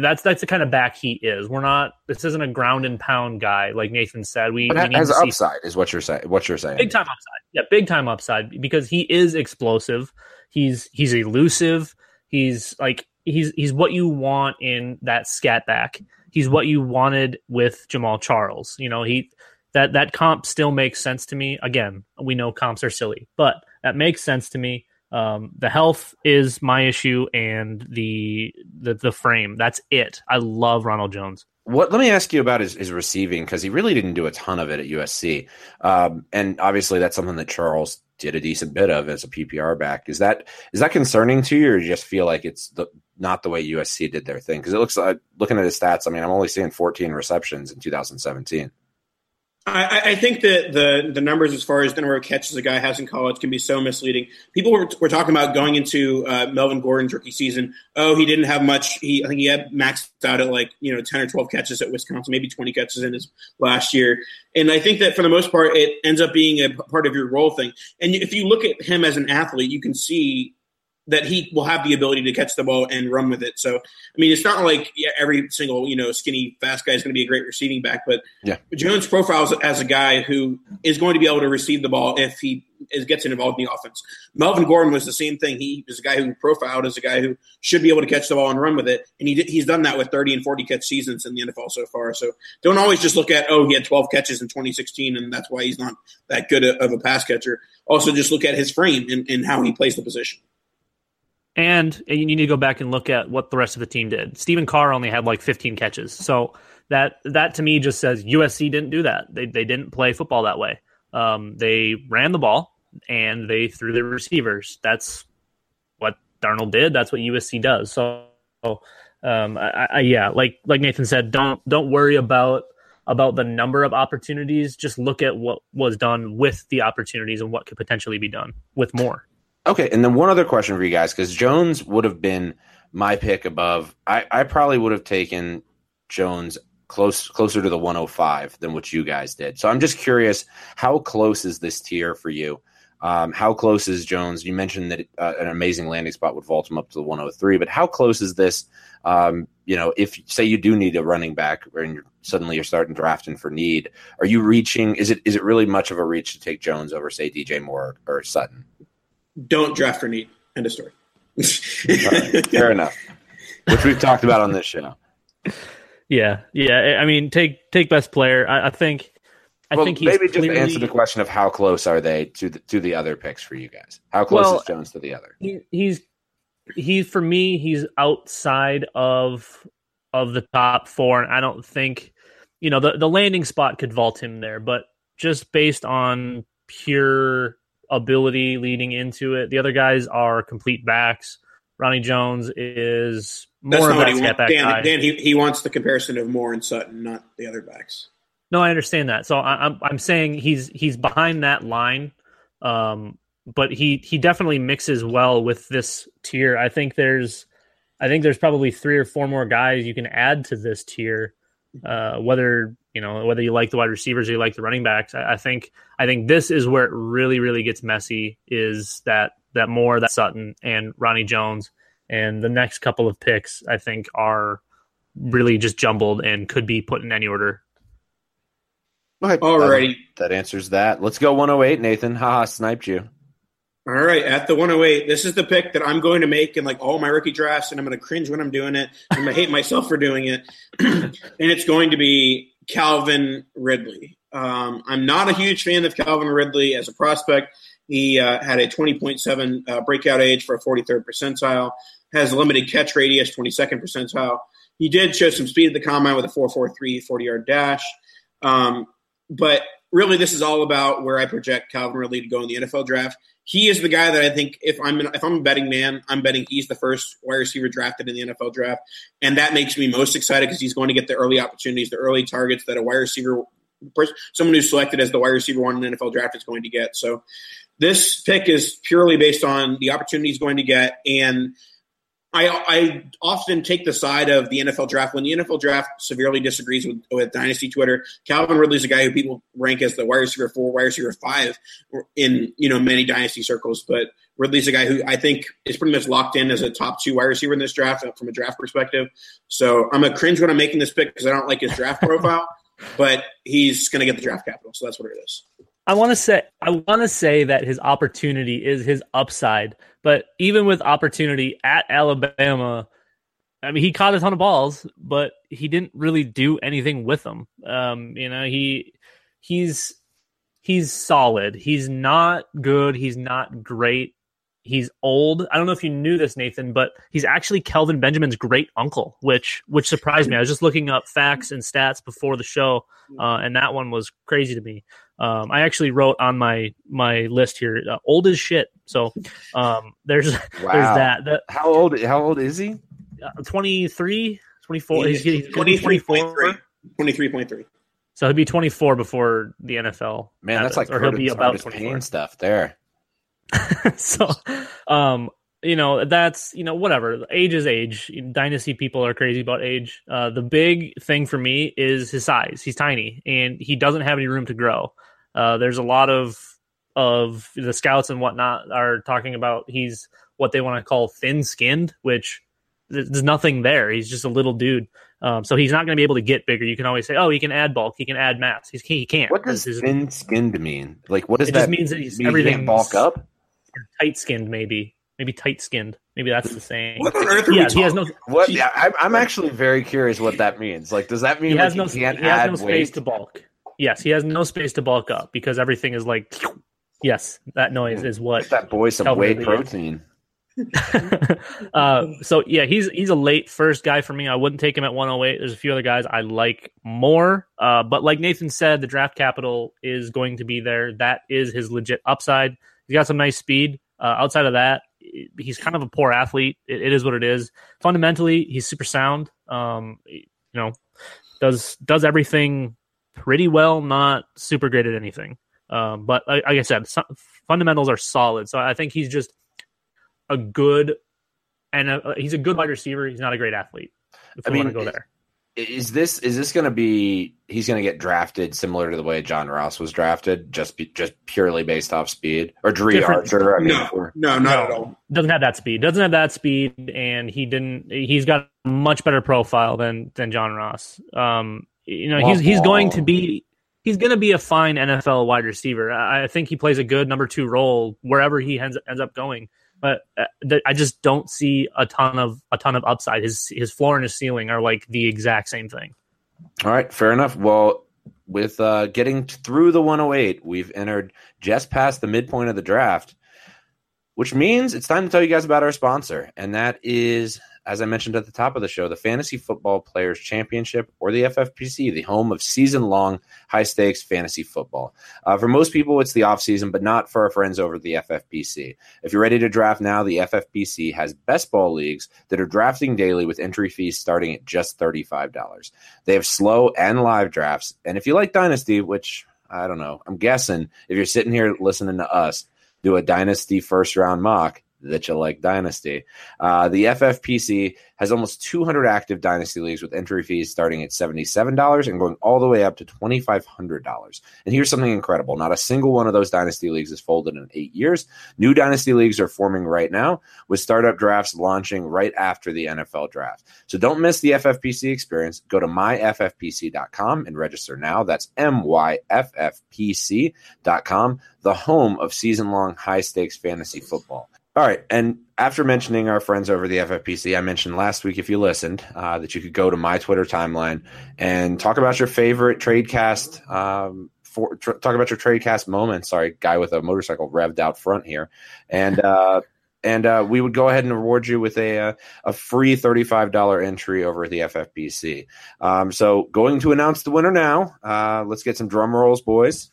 that's that's the kind of back he is. We're not. This isn't a ground and pound guy like Nathan said. We, but we has upside, is what you're saying. What you're saying, big time upside. Yeah, big time upside because he is explosive. He's he's elusive. He's like he's he's what you want in that scat back. He's what you wanted with Jamaal Charles. You know, he that that comp still makes sense to me. Again, we know comps are silly, but that makes sense to me. Um, the health is my issue, and the the the frame. That's it. I love Ronald Jones. What? Let me ask you about his, his receiving because he really didn't do a ton of it at USC, um, and obviously that's something that Charles did a decent bit of as a PPR back. Is that is that concerning to you, or you just feel like it's the, not the way USC did their thing? Because it looks like looking at his stats. I mean, I'm only seeing 14 receptions in 2017. I, I, think that the the numbers as far as the number of catches a guy has in college can be so misleading. People were, were talking about going into uh, Melvin Gordon's rookie season. Oh, he didn't have much. He I think he had maxed out at like you know ten or twelve catches at Wisconsin, maybe twenty catches in his last year. And I think that for the most part, it ends up being a part of your role thing. And if you look at him as an athlete, you can see that he will have the ability to catch the ball and run with it. So, I mean, it's not like yeah, every single you know skinny fast guy is going to be a great receiving back, but yeah. Jones profiles as a guy who is going to be able to receive the ball if he is, gets involved in the offense. Melvin Gordon was the same thing. He was a guy who profiled as a guy who should be able to catch the ball and run with it, and he did, he's done that with 30 and 40 catch seasons in the NFL so far. So don't always just look at oh he had 12 catches in 2016 and that's why he's not that good of a pass catcher. Also, just look at his frame and, and how he plays the position. And you need to go back and look at what the rest of the team did. Stephen Carr only had like 15 catches. So that that to me just says USC didn't do that. They they didn't play football that way. Um, they ran the ball and they threw the receivers. That's what Darnold did. That's what USC does. So, um, I, I, yeah, like like Nathan said, don't don't worry about about the number of opportunities. Just look at what was done with the opportunities and what could potentially be done with more. Okay, and then one other question for you guys, because Jones would have been my pick above. I, I probably would have taken Jones close closer to the 105 than what you guys did. So I'm just curious, how close is this tier for you? Um, how close is Jones? You mentioned that uh, an amazing landing spot would vault him up to the 103, but how close is this? Um, you know, if say you do need a running back, and you're, suddenly you're starting drafting for need, are you reaching? Is it is it really much of a reach to take Jones over say DJ Moore or Sutton? Don't draft for need. End of story. right, fair enough. Which we've talked about on this show. Yeah, yeah. I mean, take take best player. I, I think. I well, think maybe clearly... just answer the question of how close are they to the, to the other picks for you guys? How close well, is Jones to the other? He, he's he's for me. He's outside of of the top four, and I don't think you know the the landing spot could vault him there. But just based on pure ability leading into it. The other guys are complete backs. Ronnie Jones is more of that step back Dan, guy. Dan, he, he wants the comparison of Moore and Sutton, not the other backs. No, I understand that. So I, I'm I'm saying he's he's behind that line, um, but he he definitely mixes well with this tier. I think there's I think there's probably three or four more guys you can add to this tier, uh, whether you know whether you like the wide receivers or you like the running backs. I, I, think I think this is where it really really gets messy. Is that that Moore, that Sutton, and Ronnie Jones, and the next couple of picks I think are really just jumbled and could be put in any order. Alrighty, that, that answers that. Let's go 108, Nathan. Haha, sniped you. All right, at the 108, this is the pick that I'm going to make in like all my rookie drafts, and I'm going to cringe when I'm doing it. I'm going to hate myself for doing it, and it's going to be Calvin Ridley. Um, I'm not a huge fan of Calvin Ridley as a prospect. He uh, had a 20.7 uh, breakout age for a 43rd percentile, has a limited catch radius, 22nd percentile. He did show some speed at the combine with a 4.43 40 yard dash. Um, but really, this is all about where I project Calvin Ridley to go in the NFL draft he is the guy that I think if I'm if I'm a betting man, I'm betting he's the first wide receiver drafted in the NFL draft, and that makes me most excited because he's going to get the early opportunities, the early targets that a wide receiver, person, someone who's selected as the wide receiver one in the NFL draft is going to get. So this pick is purely based on the opportunity he's going to get and I, I often take the side of the NFL draft when the NFL draft severely disagrees with, with Dynasty Twitter. Calvin Ridley's a guy who people rank as the wide receiver four, wide receiver five in you know many Dynasty circles. But Ridley's a guy who I think is pretty much locked in as a top two wide receiver in this draft uh, from a draft perspective. So I'm a cringe when I'm making this pick because I don't like his draft profile, but he's going to get the draft capital. So that's what it is. I want to say I want to say that his opportunity is his upside but even with opportunity at Alabama, I mean, he caught a ton of balls, but he didn't really do anything with them. Um, you know, he he's he's solid. He's not good. He's not great. He's old. I don't know if you knew this, Nathan, but he's actually Kelvin Benjamin's great uncle, which which surprised me. I was just looking up facts and stats before the show, uh, and that one was crazy to me. Um, I actually wrote on my my list here, uh, old as shit. So um, there's wow. there's that. The, how old how old is he? Uh, 23, 24. He's, he's 23.3. 23.3. So he'll be 24 before the NFL. Man, that's like or he'll be about Curtis 24. Payne stuff there. so, um, you know, that's you know whatever. Age is age. Dynasty people are crazy about age. Uh, the big thing for me is his size. He's tiny and he doesn't have any room to grow. Uh, there's a lot of of the scouts and whatnot are talking about he's what they want to call thin skinned, which there's nothing there. He's just a little dude. Um, so he's not going to be able to get bigger. You can always say, "Oh, he can add bulk. He can add mass." He's, he can't. What does His- thin skinned mean? Like, what does It that just means that he's- mean? He can't bulk up. tight skinned? Maybe, maybe tight skinned. Maybe that's the saying. What on earth are yeah, we he has no. What? Yeah, I'm, I'm actually very curious what that means. Like, does that mean He like, has no. he He has add no space weight? to bulk. Yes, he has no space to bulk up because everything is like. Yes, that noise is what Get that boy some whey protein. uh, so yeah, he's he's a late first guy for me. I wouldn't take him at 108. There's a few other guys I like more, uh, but like Nathan said, the draft capital is going to be there. That is his legit upside. He's got some nice speed. Uh, outside of that, he's kind of a poor athlete. It, it is what it is. Fundamentally, he's super sound. Um, you know, does does everything pretty well. Not super great at anything. Um, but like, like I said, so, fundamentals are solid. So I think he's just a good and a, he's a good wide receiver. He's not a great athlete. If I we want mean, to go there, Is this is this going to be? He's going to get drafted similar to the way John Ross was drafted, just be, just purely based off speed, or Dri Different- Archer. I mean, No, for- no, not at all. doesn't have that speed. Doesn't have that speed, and he didn't. He's got a much better profile than than John Ross. Um, you know, he's he's going to be he's going to be a fine NFL wide receiver. I, I think he plays a good number two role wherever he ends ends up going. But uh, I just don't see a ton of a ton of upside. His his floor and his ceiling are like the exact same thing. All right, fair enough. Well, with uh, getting through the 108, we've entered just past the midpoint of the draft, which means it's time to tell you guys about our sponsor, and that is, as I mentioned at the top of the show, the Fantasy Football Players Championship, or the FFPC, the home of season-long high-stakes fantasy football. Uh, for most people, it's the off-season, but not for our friends over the FFPC. If you're ready to draft now, the FFPC has best ball leagues that are drafting daily with entry fees starting at just $35. They have slow and live drafts. And if you like Dynasty, which I don't know, I'm guessing if you're sitting here listening to us do a Dynasty first round mock, that you like Dynasty. Uh, the FFPC has almost 200 active Dynasty leagues with entry fees starting at $77 and going all the way up to $2,500. And here's something incredible not a single one of those Dynasty leagues has folded in eight years. New Dynasty leagues are forming right now, with startup drafts launching right after the NFL draft. So don't miss the FFPC experience. Go to myffpc.com and register now. That's myffpc.com, the home of season long high stakes fantasy football. All right. And after mentioning our friends over the FFPC, I mentioned last week, if you listened, uh, that you could go to my Twitter timeline and talk about your favorite TradeCast. Um, for, tr- talk about your TradeCast moments. Sorry, guy with a motorcycle revved out front here. And, uh, and uh, we would go ahead and reward you with a uh, a free thirty five dollar entry over at the FFPC. Um, so going to announce the winner now. Uh, let's get some drum rolls, boys.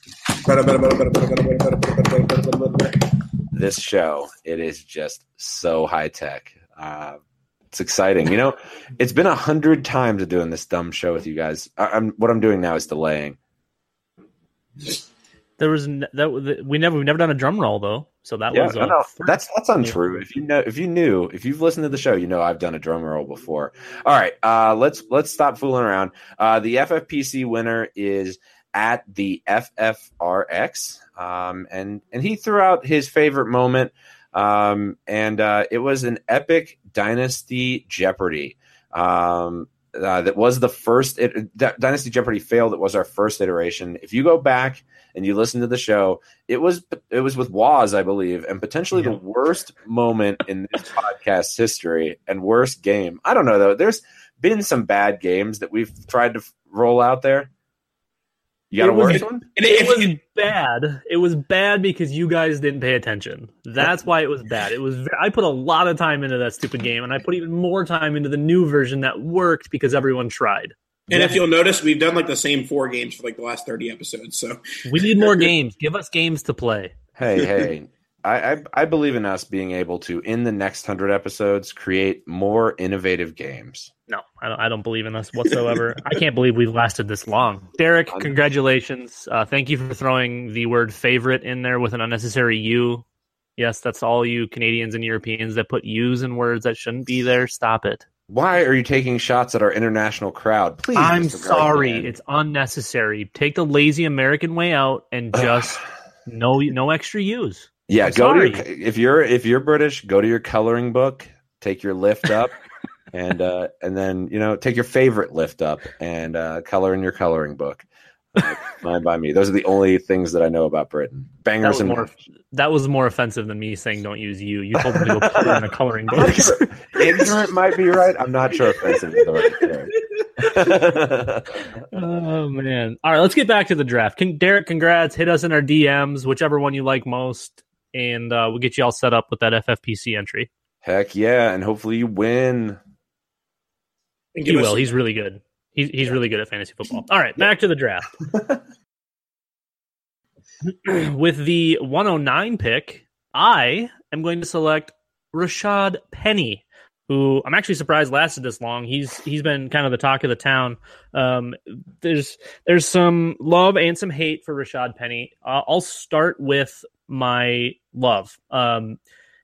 This show it is just so high tech. Uh, it's exciting. You know, it's been a hundred times of doing this dumb show with you guys. I, I'm what I'm doing now is delaying. There was n- that we never we've never done a drum roll though, so that Yeah, was no, no, that's that's untrue. If you know, if you knew, if you've listened to the show, you know I've done a drum roll before. All right, uh, let's let's stop fooling around. Uh, the FFPC winner is at the FFRX, um, and and he threw out his favorite moment, um, and uh, it was an epic Dynasty Jeopardy. Um, uh, that was the first it, Dynasty Jeopardy failed. It was our first iteration. If you go back and you listen to the show, it was it was with Waz, I believe, and potentially the worst moment in this podcast's history and worst game. I don't know though. There's been some bad games that we've tried to f- roll out there. You got a It was- worse? And it if- was bad. It was bad because you guys didn't pay attention. That's why it was bad. It was. I put a lot of time into that stupid game, and I put even more time into the new version that worked because everyone tried. And if you'll notice, we've done like the same four games for like the last thirty episodes. So We need more games. Give us games to play. Hey, hey. I, I, I believe in us being able to, in the next hundred episodes, create more innovative games. No, I don't, I don't believe in this whatsoever. I can't believe we've lasted this long. Derek, congratulations. Uh, thank you for throwing the word favorite in there with an unnecessary U. Yes, that's all you Canadians and Europeans that put U's in words that shouldn't be there. Stop it. Why are you taking shots at our international crowd? Please. I'm sorry. Guardian. It's unnecessary. Take the lazy American way out and just no no extra U's. Yeah, I'm go to your, if you're if you're British, go to your coloring book, take your lift up, and uh, and then you know take your favorite lift up and uh, color in your coloring book. Uh, Fine by me. Those are the only things that I know about Britain. That Bangers was and more that was more offensive than me saying don't use you. You told them to go put in a coloring book. sure. Ignorant might be right. I'm not sure offensive is the right. Oh man! All right, let's get back to the draft. Con- Derek, congrats! Hit us in our DMs, whichever one you like most, and uh, we'll get you all set up with that FFPC entry. Heck yeah, and hopefully you win. He will. He's really good. He's he's really good at fantasy football. All right, back to the draft. With the 109 pick, I am going to select Rashad Penny, who I'm actually surprised lasted this long. He's he's been kind of the talk of the town. Um, there's there's some love and some hate for Rashad Penny. Uh, I'll start with my love. Um,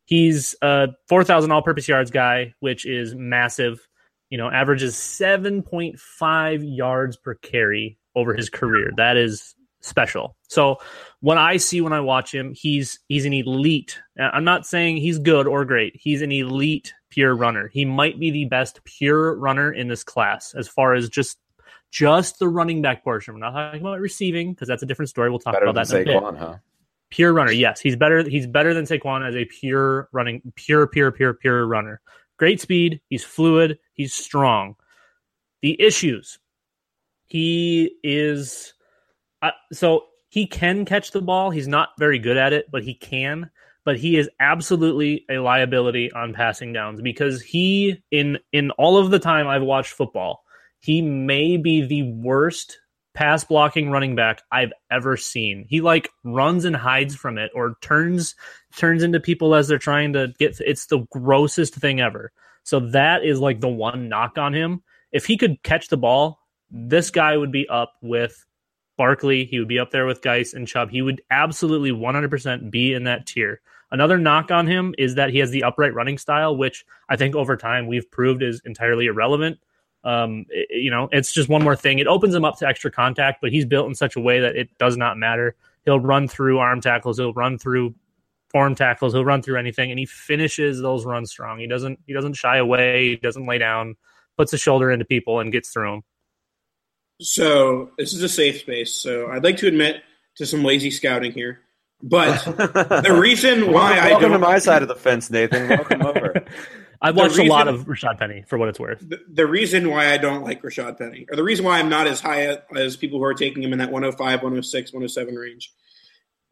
he's a 4,000 all-purpose yards guy, which is massive. You know, averages 7.5 yards per carry over his career. That is special. So what I see when I watch him, he's he's an elite. I'm not saying he's good or great. He's an elite pure runner. He might be the best pure runner in this class as far as just just the running back portion. We're not talking about receiving because that's a different story. We'll talk Better about that in a bit. Saquon, huh? Pure runner, yes, he's better. He's better than Saquon as a pure running, pure, pure, pure, pure runner. Great speed. He's fluid. He's strong. The issues. He is uh, so he can catch the ball. He's not very good at it, but he can. But he is absolutely a liability on passing downs because he in in all of the time I've watched football, he may be the worst pass blocking running back I've ever seen. He like runs and hides from it or turns turns into people as they're trying to get it's the grossest thing ever. So that is like the one knock on him. If he could catch the ball, this guy would be up with Barkley, he would be up there with Guice and Chubb. He would absolutely 100% be in that tier. Another knock on him is that he has the upright running style, which I think over time we've proved is entirely irrelevant. Um, it- you know, it's just one more thing. It opens him up to extra contact, but he's built in such a way that it does not matter. He'll run through arm tackles. He'll run through form tackles. He'll run through anything, and he finishes those runs strong. He doesn't. He doesn't shy away. He doesn't lay down. Puts a shoulder into people and gets through them. So this is a safe space. So I'd like to admit to some lazy scouting here, but the reason why I Welcome to my side of the fence, Nathan. Welcome over. I've watched a lot of Rashad Penny for what it's worth. the, the reason why I don't like Rashad Penny, or the reason why I'm not as high as people who are taking him in that 105, 106, 107 range,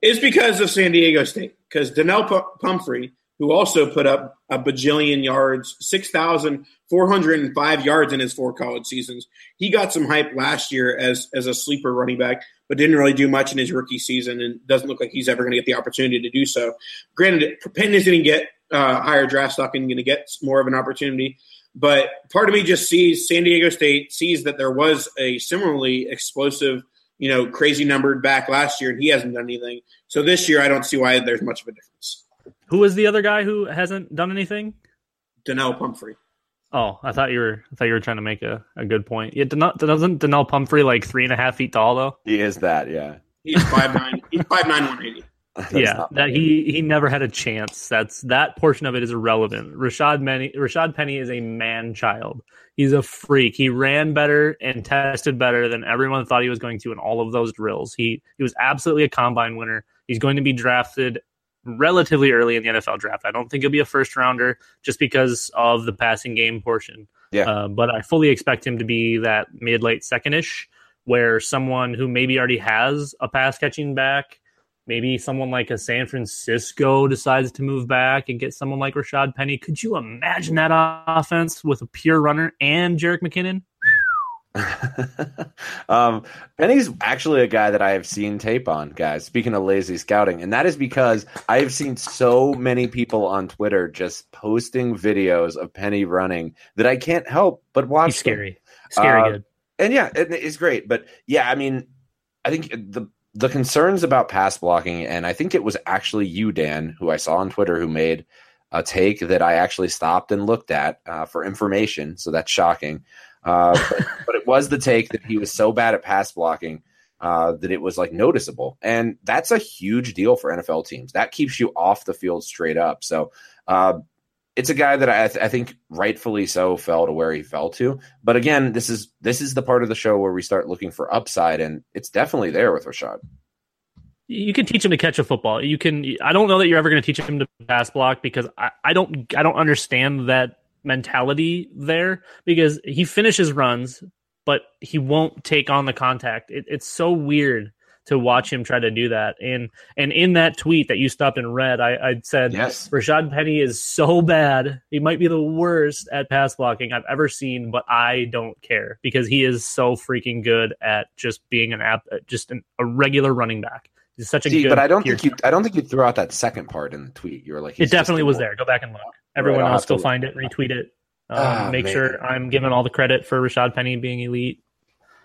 is because of San Diego State. Because Donnell Pu- Pumphrey, who also put up a bajillion yards, 6,405 yards in his four college seasons, he got some hype last year as, as a sleeper running back, but didn't really do much in his rookie season and doesn't look like he's ever going to get the opportunity to do so. Granted, Penn is going to get uh, higher draft stock and going to get more of an opportunity. But part of me just sees San Diego State sees that there was a similarly explosive, you know, crazy numbered back last year, and he hasn't done anything. So this year, I don't see why there's much of a difference. Who is the other guy who hasn't done anything? Donnell Pumphrey. Oh, I thought you were. I thought you were trying to make a, a good point. Yeah, Donnell, doesn't Donnell Pumphrey like three and a half feet tall though? He is that, yeah. He's five nine. he's five nine one eighty. Yeah, that he he never had a chance. That's that portion of it is irrelevant. Rashad Penny Rashad Penny is a man child. He's a freak. He ran better and tested better than everyone thought he was going to in all of those drills. He he was absolutely a combine winner. He's going to be drafted relatively early in the NFL draft. I don't think he'll be a first rounder just because of the passing game portion. Yeah. Uh, but I fully expect him to be that mid late second ish, where someone who maybe already has a pass catching back, maybe someone like a San Francisco decides to move back and get someone like Rashad Penny. Could you imagine that offense with a pure runner and Jerick McKinnon? um, Penny's actually a guy that I have seen tape on, guys. Speaking of lazy scouting, and that is because I have seen so many people on Twitter just posting videos of Penny running that I can't help but watch. He's scary, them. scary uh, good, and yeah, it, it's great. But yeah, I mean, I think the the concerns about pass blocking, and I think it was actually you, Dan, who I saw on Twitter, who made a take that I actually stopped and looked at uh, for information. So that's shocking. Uh, but, but, it was the take that he was so bad at pass blocking uh, that it was like noticeable, and that's a huge deal for NFL teams. That keeps you off the field straight up. So uh, it's a guy that I, th- I, think rightfully so fell to where he fell to. But again, this is this is the part of the show where we start looking for upside, and it's definitely there with Rashad. You can teach him to catch a football. You can. I don't know that you're ever going to teach him to pass block because I, I don't. I don't understand that mentality there because he finishes runs, but he won't take on the contact. It, it's so weird to watch him try to do that. And and in that tweet that you stopped and read, I, I said yes. Rashad Penny is so bad. He might be the worst at pass blocking I've ever seen, but I don't care because he is so freaking good at just being an app, just an, a regular running back. He's such a See, good. But I don't think you. I don't think you threw out that second part in the tweet. You were like, it definitely was there. Go back and look. Everyone right, else, go find it, retweet it. Um, oh, make man. sure I'm giving all the credit for Rashad Penny being elite.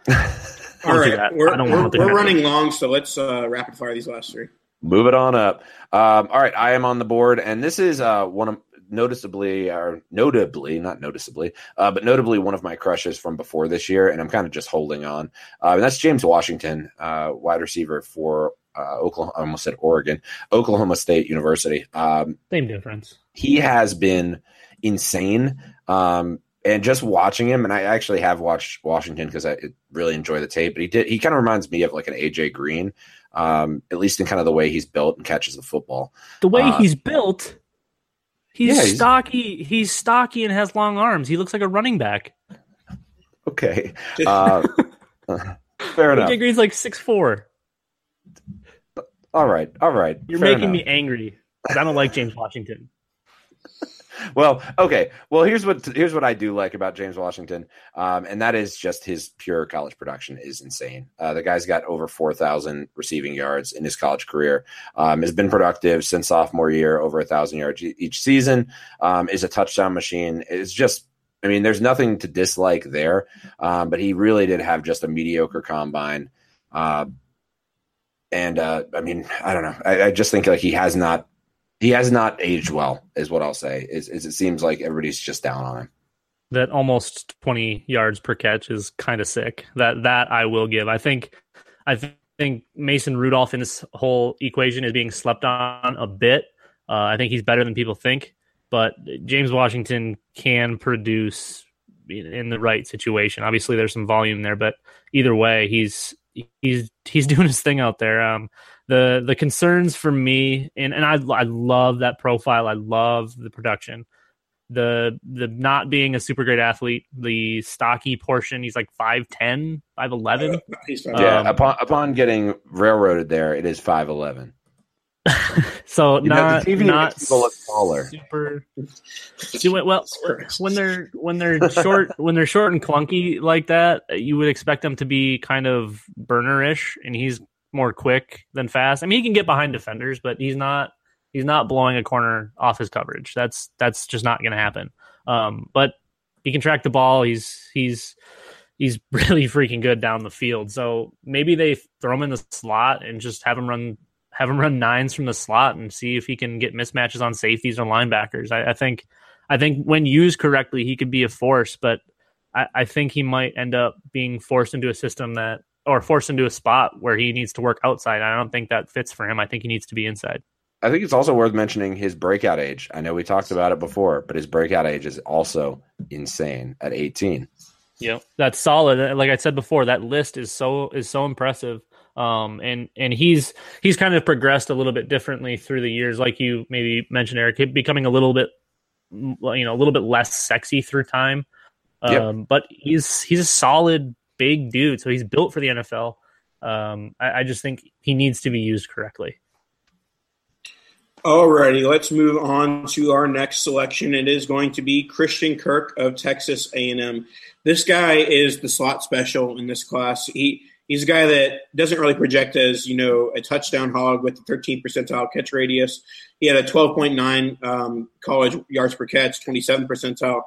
all right, we're, we're, we're running long, so let's uh, rapid fire these last three. Move it on up. Um, all right, I am on the board, and this is uh, one of noticeably or notably not noticeably uh, but notably one of my crushes from before this year and i'm kind of just holding on uh, and that's james washington uh, wide receiver for uh, Oklahoma, I almost said Oregon, Oklahoma State University. Um, Same difference. He has been insane. Um, and just watching him, and I actually have watched Washington because I really enjoy the tape. But he did. He kind of reminds me of like an AJ Green, um, at least in kind of the way he's built and catches the football. The way uh, he's built, he's, yeah, he's stocky. He's stocky and has long arms. He looks like a running back. Okay, uh, fair enough. AJ Green's like six four. All right, all right. You're making enough. me angry. I don't like James Washington. Well, okay. Well, here's what here's what I do like about James Washington, um, and that is just his pure college production is insane. Uh, the guy's got over four thousand receiving yards in his college career. Um, has been productive since sophomore year, over a thousand yards each season. Um, is a touchdown machine. Is just I mean, there's nothing to dislike there, um, but he really did have just a mediocre combine. Uh, and uh, I mean, I don't know. I, I, just think like he has not he has not aged well, is what I'll say. Is, is it seems like everybody's just down on him. That almost twenty yards per catch is kind of sick. That that I will give. I think I think Mason Rudolph in this whole equation is being slept on a bit. Uh, I think he's better than people think, but James Washington can produce in the right situation. Obviously, there's some volume there, but either way, he's he's he's doing his thing out there. Um, the the concerns for me, and and I I love that profile. I love the production. The the not being a super great athlete, the stocky portion. He's like 5'10", 5'11". Yeah, um, upon upon getting railroaded there, it is five eleven. so you not know, not smaller. Super. well, when they're when they're short when they're short and clunky like that, you would expect them to be kind of burnerish, and he's more quick than fast. I mean, he can get behind defenders, but he's not he's not blowing a corner off his coverage. That's that's just not going to happen. Um, but he can track the ball. He's he's he's really freaking good down the field. So maybe they throw him in the slot and just have him run have him run nines from the slot and see if he can get mismatches on safeties or linebackers. I, I think I think when used correctly, he could be a force, but I, I, think he might end up being forced into a system that or forced into a spot where he needs to work outside. I don't think that fits for him. I think he needs to be inside. I think it's also worth mentioning his breakout age. I know we talked about it before, but his breakout age is also insane at 18. Yeah, that's solid. Like I said before, that list is so is so impressive. Um, and and he's he's kind of progressed a little bit differently through the years, like you maybe mentioned, Eric, becoming a little bit, you know, a little bit less sexy through time. Um, yep. but he's he's a solid big dude, so he's built for the NFL. Um, I, I just think he needs to be used correctly. Alrighty, let's move on to our next selection. It is going to be Christian Kirk of Texas A&M. This guy is the slot special in this class. He he's a guy that doesn't really project as you know a touchdown hog with the 13 percentile catch radius. He had a 12.9 um, college yards per catch, 27 percentile.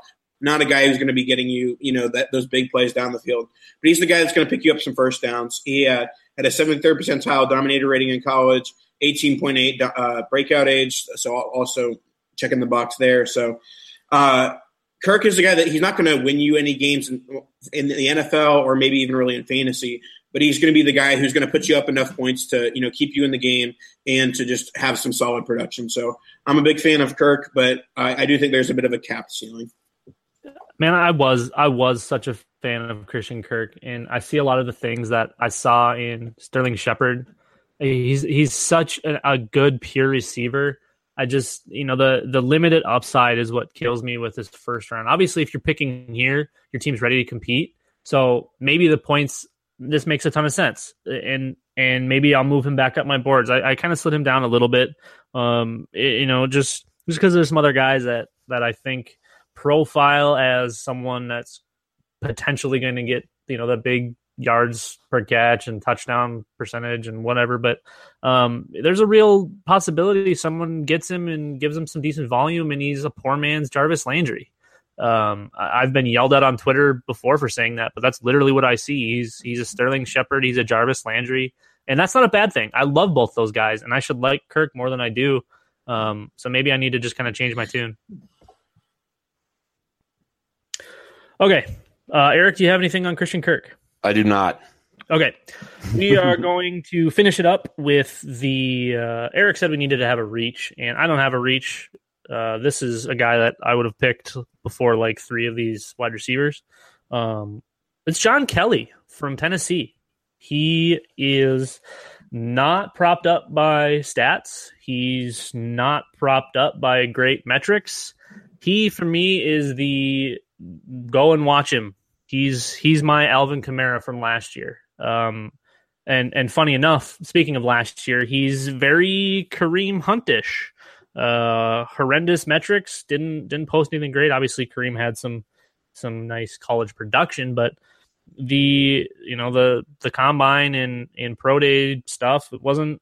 Not a guy who's going to be getting you you know that those big plays down the field, but he's the guy that's going to pick you up some first downs. He had, had a 73rd percentile dominator rating in college 18.8 uh, breakout age. So also checking the box there. So uh, Kirk is the guy that he's not going to win you any games in, in, the NFL or maybe even really in fantasy, but he's going to be the guy who's going to put you up enough points to you know keep you in the game and to just have some solid production. So I'm a big fan of Kirk, but I, I do think there's a bit of a cap ceiling. Man, I was I was such a fan of Christian Kirk, and I see a lot of the things that I saw in Sterling Shepard He's he's such a, a, good pure receiver. I just you know the the limited upside is what kills me with this first round. Obviously, if you're picking here, your team's ready to compete. So maybe the points this makes a ton of sense, and and maybe I'll move him back up my boards. I, I kind of slid him down a little bit, um, it, you know, just just because there's some other guys that that I think profile as someone that's potentially going to get you know the big yards per catch and touchdown percentage and whatever. But um, there's a real possibility someone gets him and gives him some decent volume, and he's a poor man's Jarvis Landry. Um, I've been yelled at on Twitter before for saying that, but that's literally what I see. He's he's a Sterling Shepard, he's a Jarvis Landry, and that's not a bad thing. I love both those guys, and I should like Kirk more than I do. Um, so maybe I need to just kind of change my tune. Okay, uh, Eric, do you have anything on Christian Kirk? I do not. Okay. We are going to finish it up with the. Uh, Eric said we needed to have a reach, and I don't have a reach. Uh, this is a guy that I would have picked before like three of these wide receivers. Um, it's John Kelly from Tennessee. He is not propped up by stats. He's not propped up by great metrics. He, for me, is the go and watch him He's he's my Alvin Kamara from last year. Um, and and funny enough, speaking of last year, he's very Kareem Huntish. Uh, horrendous metrics. Didn't didn't post anything great. Obviously, Kareem had some some nice college production, but the you know the the combine and and pro day stuff it wasn't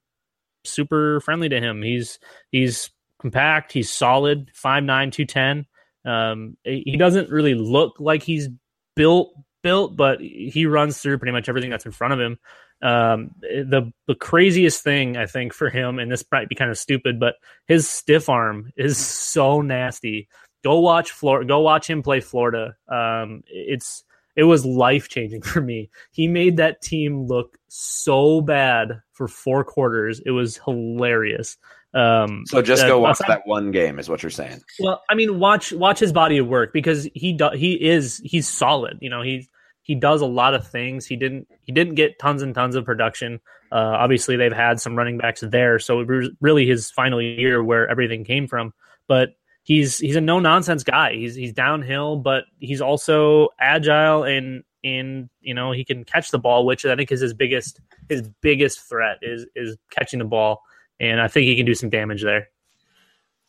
super friendly to him. He's he's compact. He's solid. Five nine two ten. Um, he doesn't really look like he's built built, but he runs through pretty much everything that's in front of him. Um, the the craziest thing I think for him, and this might be kind of stupid, but his stiff arm is so nasty. Go watch Florida. Go watch him play Florida. Um, it's it was life changing for me. He made that team look so bad for four quarters. It was hilarious. Um, so just go uh, watch that one game, is what you're saying. Well, I mean, watch watch his body of work because he do, he is he's solid. You know, he's he does a lot of things. He didn't he didn't get tons and tons of production. Uh, obviously, they've had some running backs there, so it was really his final year where everything came from. But he's he's a no nonsense guy. He's he's downhill, but he's also agile and and you know he can catch the ball, which I think is his biggest his biggest threat is is catching the ball and I think he can do some damage there.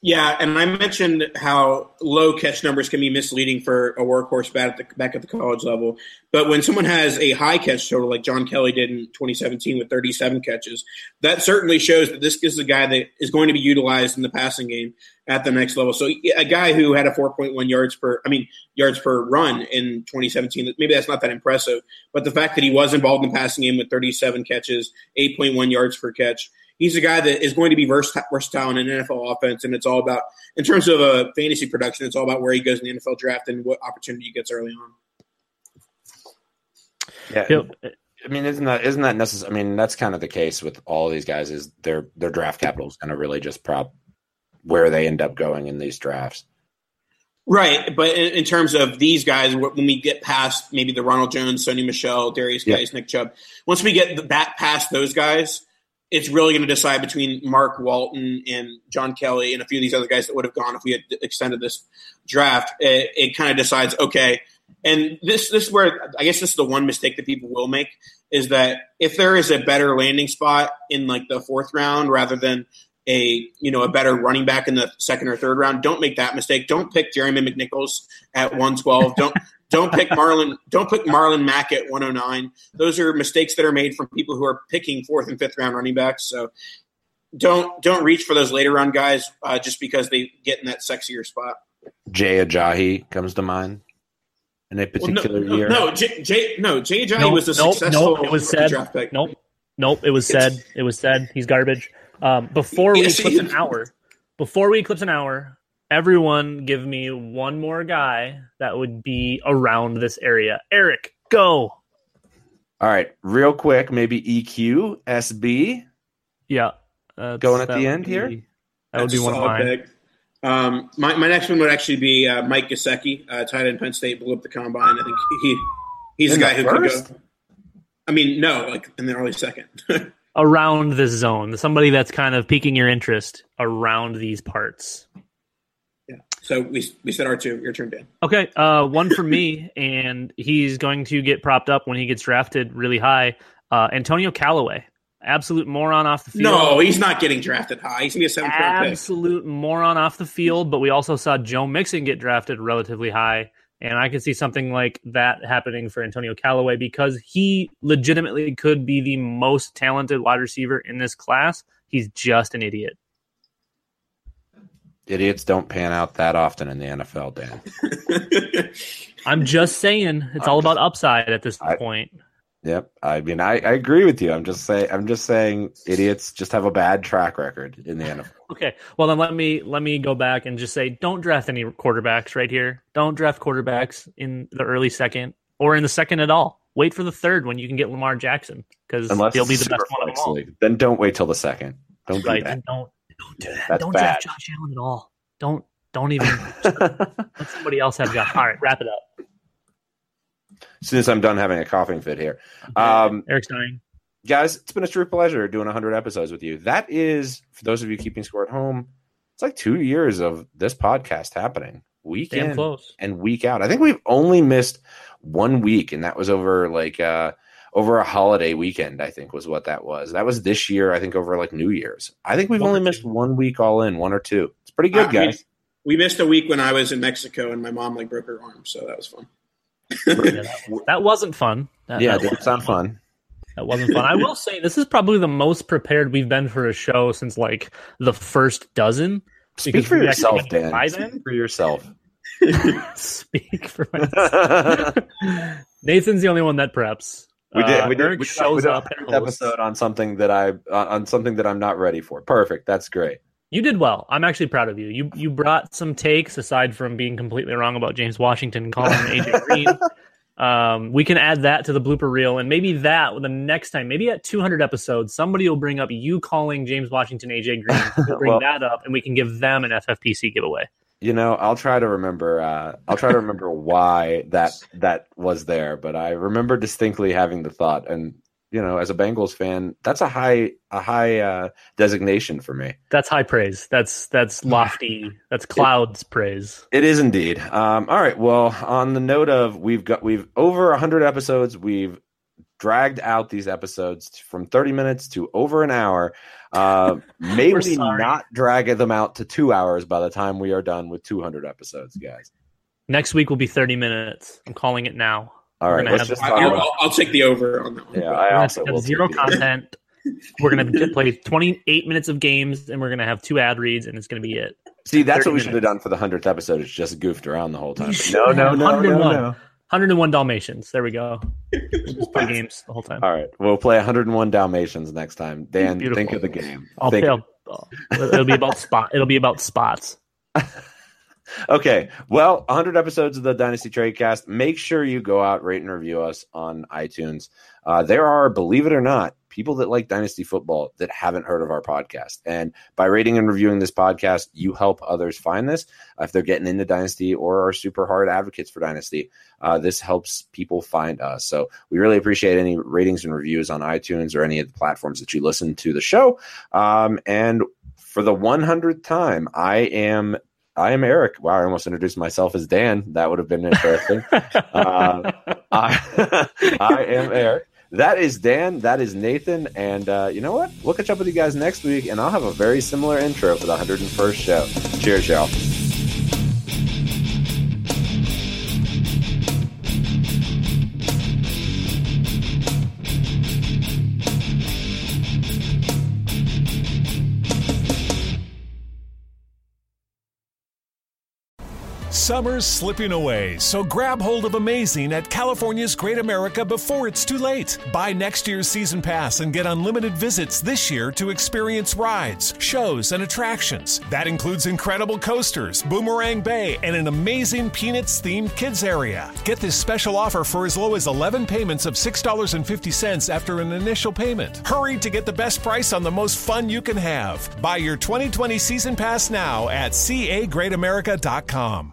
Yeah, and I mentioned how low catch numbers can be misleading for a workhorse bat at the, back at the college level. But when someone has a high catch total, like John Kelly did in 2017 with 37 catches, that certainly shows that this is a guy that is going to be utilized in the passing game at the next level. So a guy who had a 4.1 yards per, I mean, yards per run in 2017, maybe that's not that impressive. But the fact that he was involved in the passing game with 37 catches, 8.1 yards per catch – he's a guy that is going to be versatile in an NFL offense, and it's all about in terms of a uh, fantasy production. It's all about where he goes in the NFL draft and what opportunity he gets early on. Yeah, I mean, isn't that isn't that necessary? I mean, that's kind of the case with all these guys. Is their their draft capital is going to really just prop where they end up going in these drafts. Right, but in, in, terms of these guys, when we get past maybe the Ronald Jones, Sony Michel, Derrius yeah. Nick Chubb, once we get that past those guys, it's really going to decide between Mark Walton and John Kelly and a few of these other guys that would have gone if we had extended this draft. It, it kind of decides, okay, and this this is where I guess this is the one mistake that people will make is that if there is a better landing spot in like the fourth round rather than a you know a better running back in the second or third round. Don't make that mistake. Don't pick Jeremy McNichols at 112. Don't don't pick Marlon. Don't pick Marlon Mack at 109. Those are mistakes that are made from people who are picking fourth and fifth round running backs. So don't don't reach for those later round guys uh, just because they get in that sexier spot. Jay Ajayi comes to mind in a particular well, no, year. No, Jay, Jay no Jay Ajayi Nope, was a nope, successful nope, it was said. draft pick. Nope, nope. It was said. It was said. He's garbage. Um, before we Yes, eclipse an hour, before we eclipse an hour, everyone give me one more guy that would be around this area. Eric, go. All right, real quick, maybe EQ, SB. Yeah, Going at the would end here? That would be one of solid mine. pick. Um, my, my next one would actually be uh, Mike Gesicki, uh, tight end Penn State, blew up the combine. I think he he's In the guy the who could go. I mean, no, like in the early second. Around this zone, somebody that's kind of piquing your interest around these parts. So we we said our two. Your turn, Dan. Okay, uh, one for me, and he's going to get propped up when he gets drafted really high. Uh, Antonio Callaway, absolute moron off the field. No, he's not getting drafted high. He's gonna be a seventh round pick. absolute moron off the field. But we also saw Joe Mixon get drafted relatively high, and I could see something like that happening for Antonio Callaway because he legitimately could be the most talented wide receiver in this class. He's just an idiot. Idiots don't pan out that often in the NFL, Dan. I'm just saying, it's all about upside at this I- point. Yep. I mean, I, I agree with you. I'm just saying. I'm just saying, idiots just have a bad track record in the NFL. Okay. Well, then let me let me go back and just say, don't draft any quarterbacks right here. Don't draft quarterbacks in the early second or in the second at all. Wait for the third when you can get Lamar Jackson because he'll be the best one of them all. league. Then don't wait till the second. Don't Right? do that. And don't don't do that. That's don't bad. draft Josh Allen at all. Don't don't even let somebody else have Josh. All right, wrap it up. As soon as I'm done having a coughing fit here, um, Eric's dying. guys, it's been a true pleasure doing 100 episodes with you. That is, for those of you keeping score at home, it's like two years of this podcast happening week Damn in close. and week out. I think we've only missed one week, and that was over like uh, over a holiday weekend. I think was what that was. That was this year. I think over like New Year's. I think we've One or only two. missed one week all in, one or two. It's pretty good, Uh, guys. We, we missed a week when I was in Mexico and my mom like broke her arm, so that was fun. Yeah, that, that wasn't fun. That, yeah, that, it didn't sound fun. that wasn't fun. I will say this is probably the most prepared we've been for a show since like the first dozen. Speak for yourself, Dan. by Speak then. for yourself. Speak for myself. Nathan's the only one that preps. We did. Uh, we did. Eric we did, shows we did up a and hundredth hosts. episode on something that I on something that I'm not ready for. Perfect. That's great. You did well. I'm actually proud of you. You you brought some takes aside from being completely wrong about James Washington calling him AJ Green. Um, we can add that to the blooper reel, and maybe that the next time, maybe at 200 episodes, somebody will bring up you calling James Washington AJ Green. We'll bring Well- that up, and we can give them an FFPC giveaway. You know, I'll try to remember. Uh, I'll try to remember why that that was there, but I remember distinctly having the thought, and you know, as a Bengals fan, that's a high a high uh, designation for me. That's high praise. That's that's lofty. That's clouds praise. It is indeed. Um, all right. Well, on the note of we've got we've over hundred episodes. We've dragged out these episodes from thirty minutes to over an hour. Uh, may We're sorry. not drag them out to two hours by the time we are done with two hundred episodes, guys? Next week will be 30 minutes. I'm calling it now. All We're right. gonna Let's just I, I'll. I'll, I'll take the over on that one. Yeah, I gonna also will zero take the over. content. We're gonna play 28 minutes of games, and we're gonna have two ad reads, and it's gonna be it. See, that's what we should have done for the hundredth episode. It's just goofed around the whole time. But should No, no, no, no, no. 101 Dalmatians. There we go. We'll just play games the whole time. All right, we'll play 101 Dalmatians next time. Dan, Beautiful. think of the game. I'll Think- play. It'll be about spot. It'll be about spots. Okay, well, 100 episodes of the Dynasty Tradecast. Make sure you go out, rate and review us on iTunes. Uh, there are, believe it or not, people that like Dynasty football that haven't heard of our podcast. And by rating and reviewing this podcast, you help others find this. If they're getting into Dynasty or are super hard advocates for Dynasty, uh, this helps people find us. So we really appreciate any ratings and reviews on iTunes or any of the platforms that you listen to the show. Um, and for the 100th time, I am I am Eric. Wow, I almost introduced myself as Dan. That would have been interesting. uh, I, I am Eric. That is Dan. That is Nathan. And uh, you know what? We'll catch up with you guys next week, and I'll have a very similar intro for the 101st show. Cheers, y'all. Summer's slipping away, so grab hold of amazing at California's Great America before it's too late. Buy next year's season pass and get unlimited visits this year to experience rides, shows, and attractions. That includes incredible coasters, Boomerang Bay, and an amazing Peanuts themed kids area. Get this special offer for as low as 11 payments of $6.50 after an initial payment. Hurry to get the best price on the most fun you can have. Buy your 2020 season pass now at cagreatamerica.com.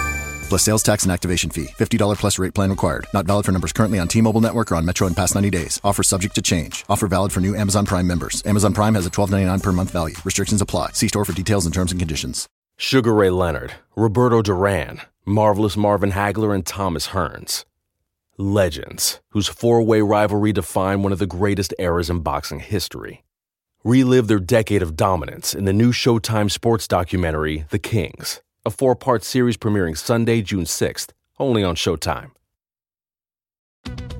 Plus sales tax and activation fee. $50 plus rate plan required. Not valid for numbers currently on T-Mobile network or on Metro in past 90 days. Offer subject to change. Offer valid for new Amazon Prime members. Amazon Prime has a $12.99 per month value. Restrictions apply. See store for details and terms and conditions. Sugar Ray Leonard, Roberto Duran, Marvelous Marvin Hagler, and Thomas Hearns. Legends, whose four way rivalry defined one of the greatest eras in boxing history. Relive their decade of dominance in the new Showtime sports documentary, The Kings, a four part series premiering Sunday, June 6th, only on Showtime.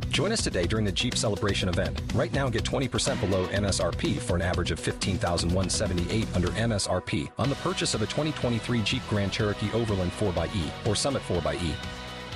Join us today during the Jeep Celebration event. Right now, get 20% below MSRP for an average of 15178 under MSRP on the purchase of a 2023 Jeep Grand Cherokee Overland 4xE or Summit 4xE.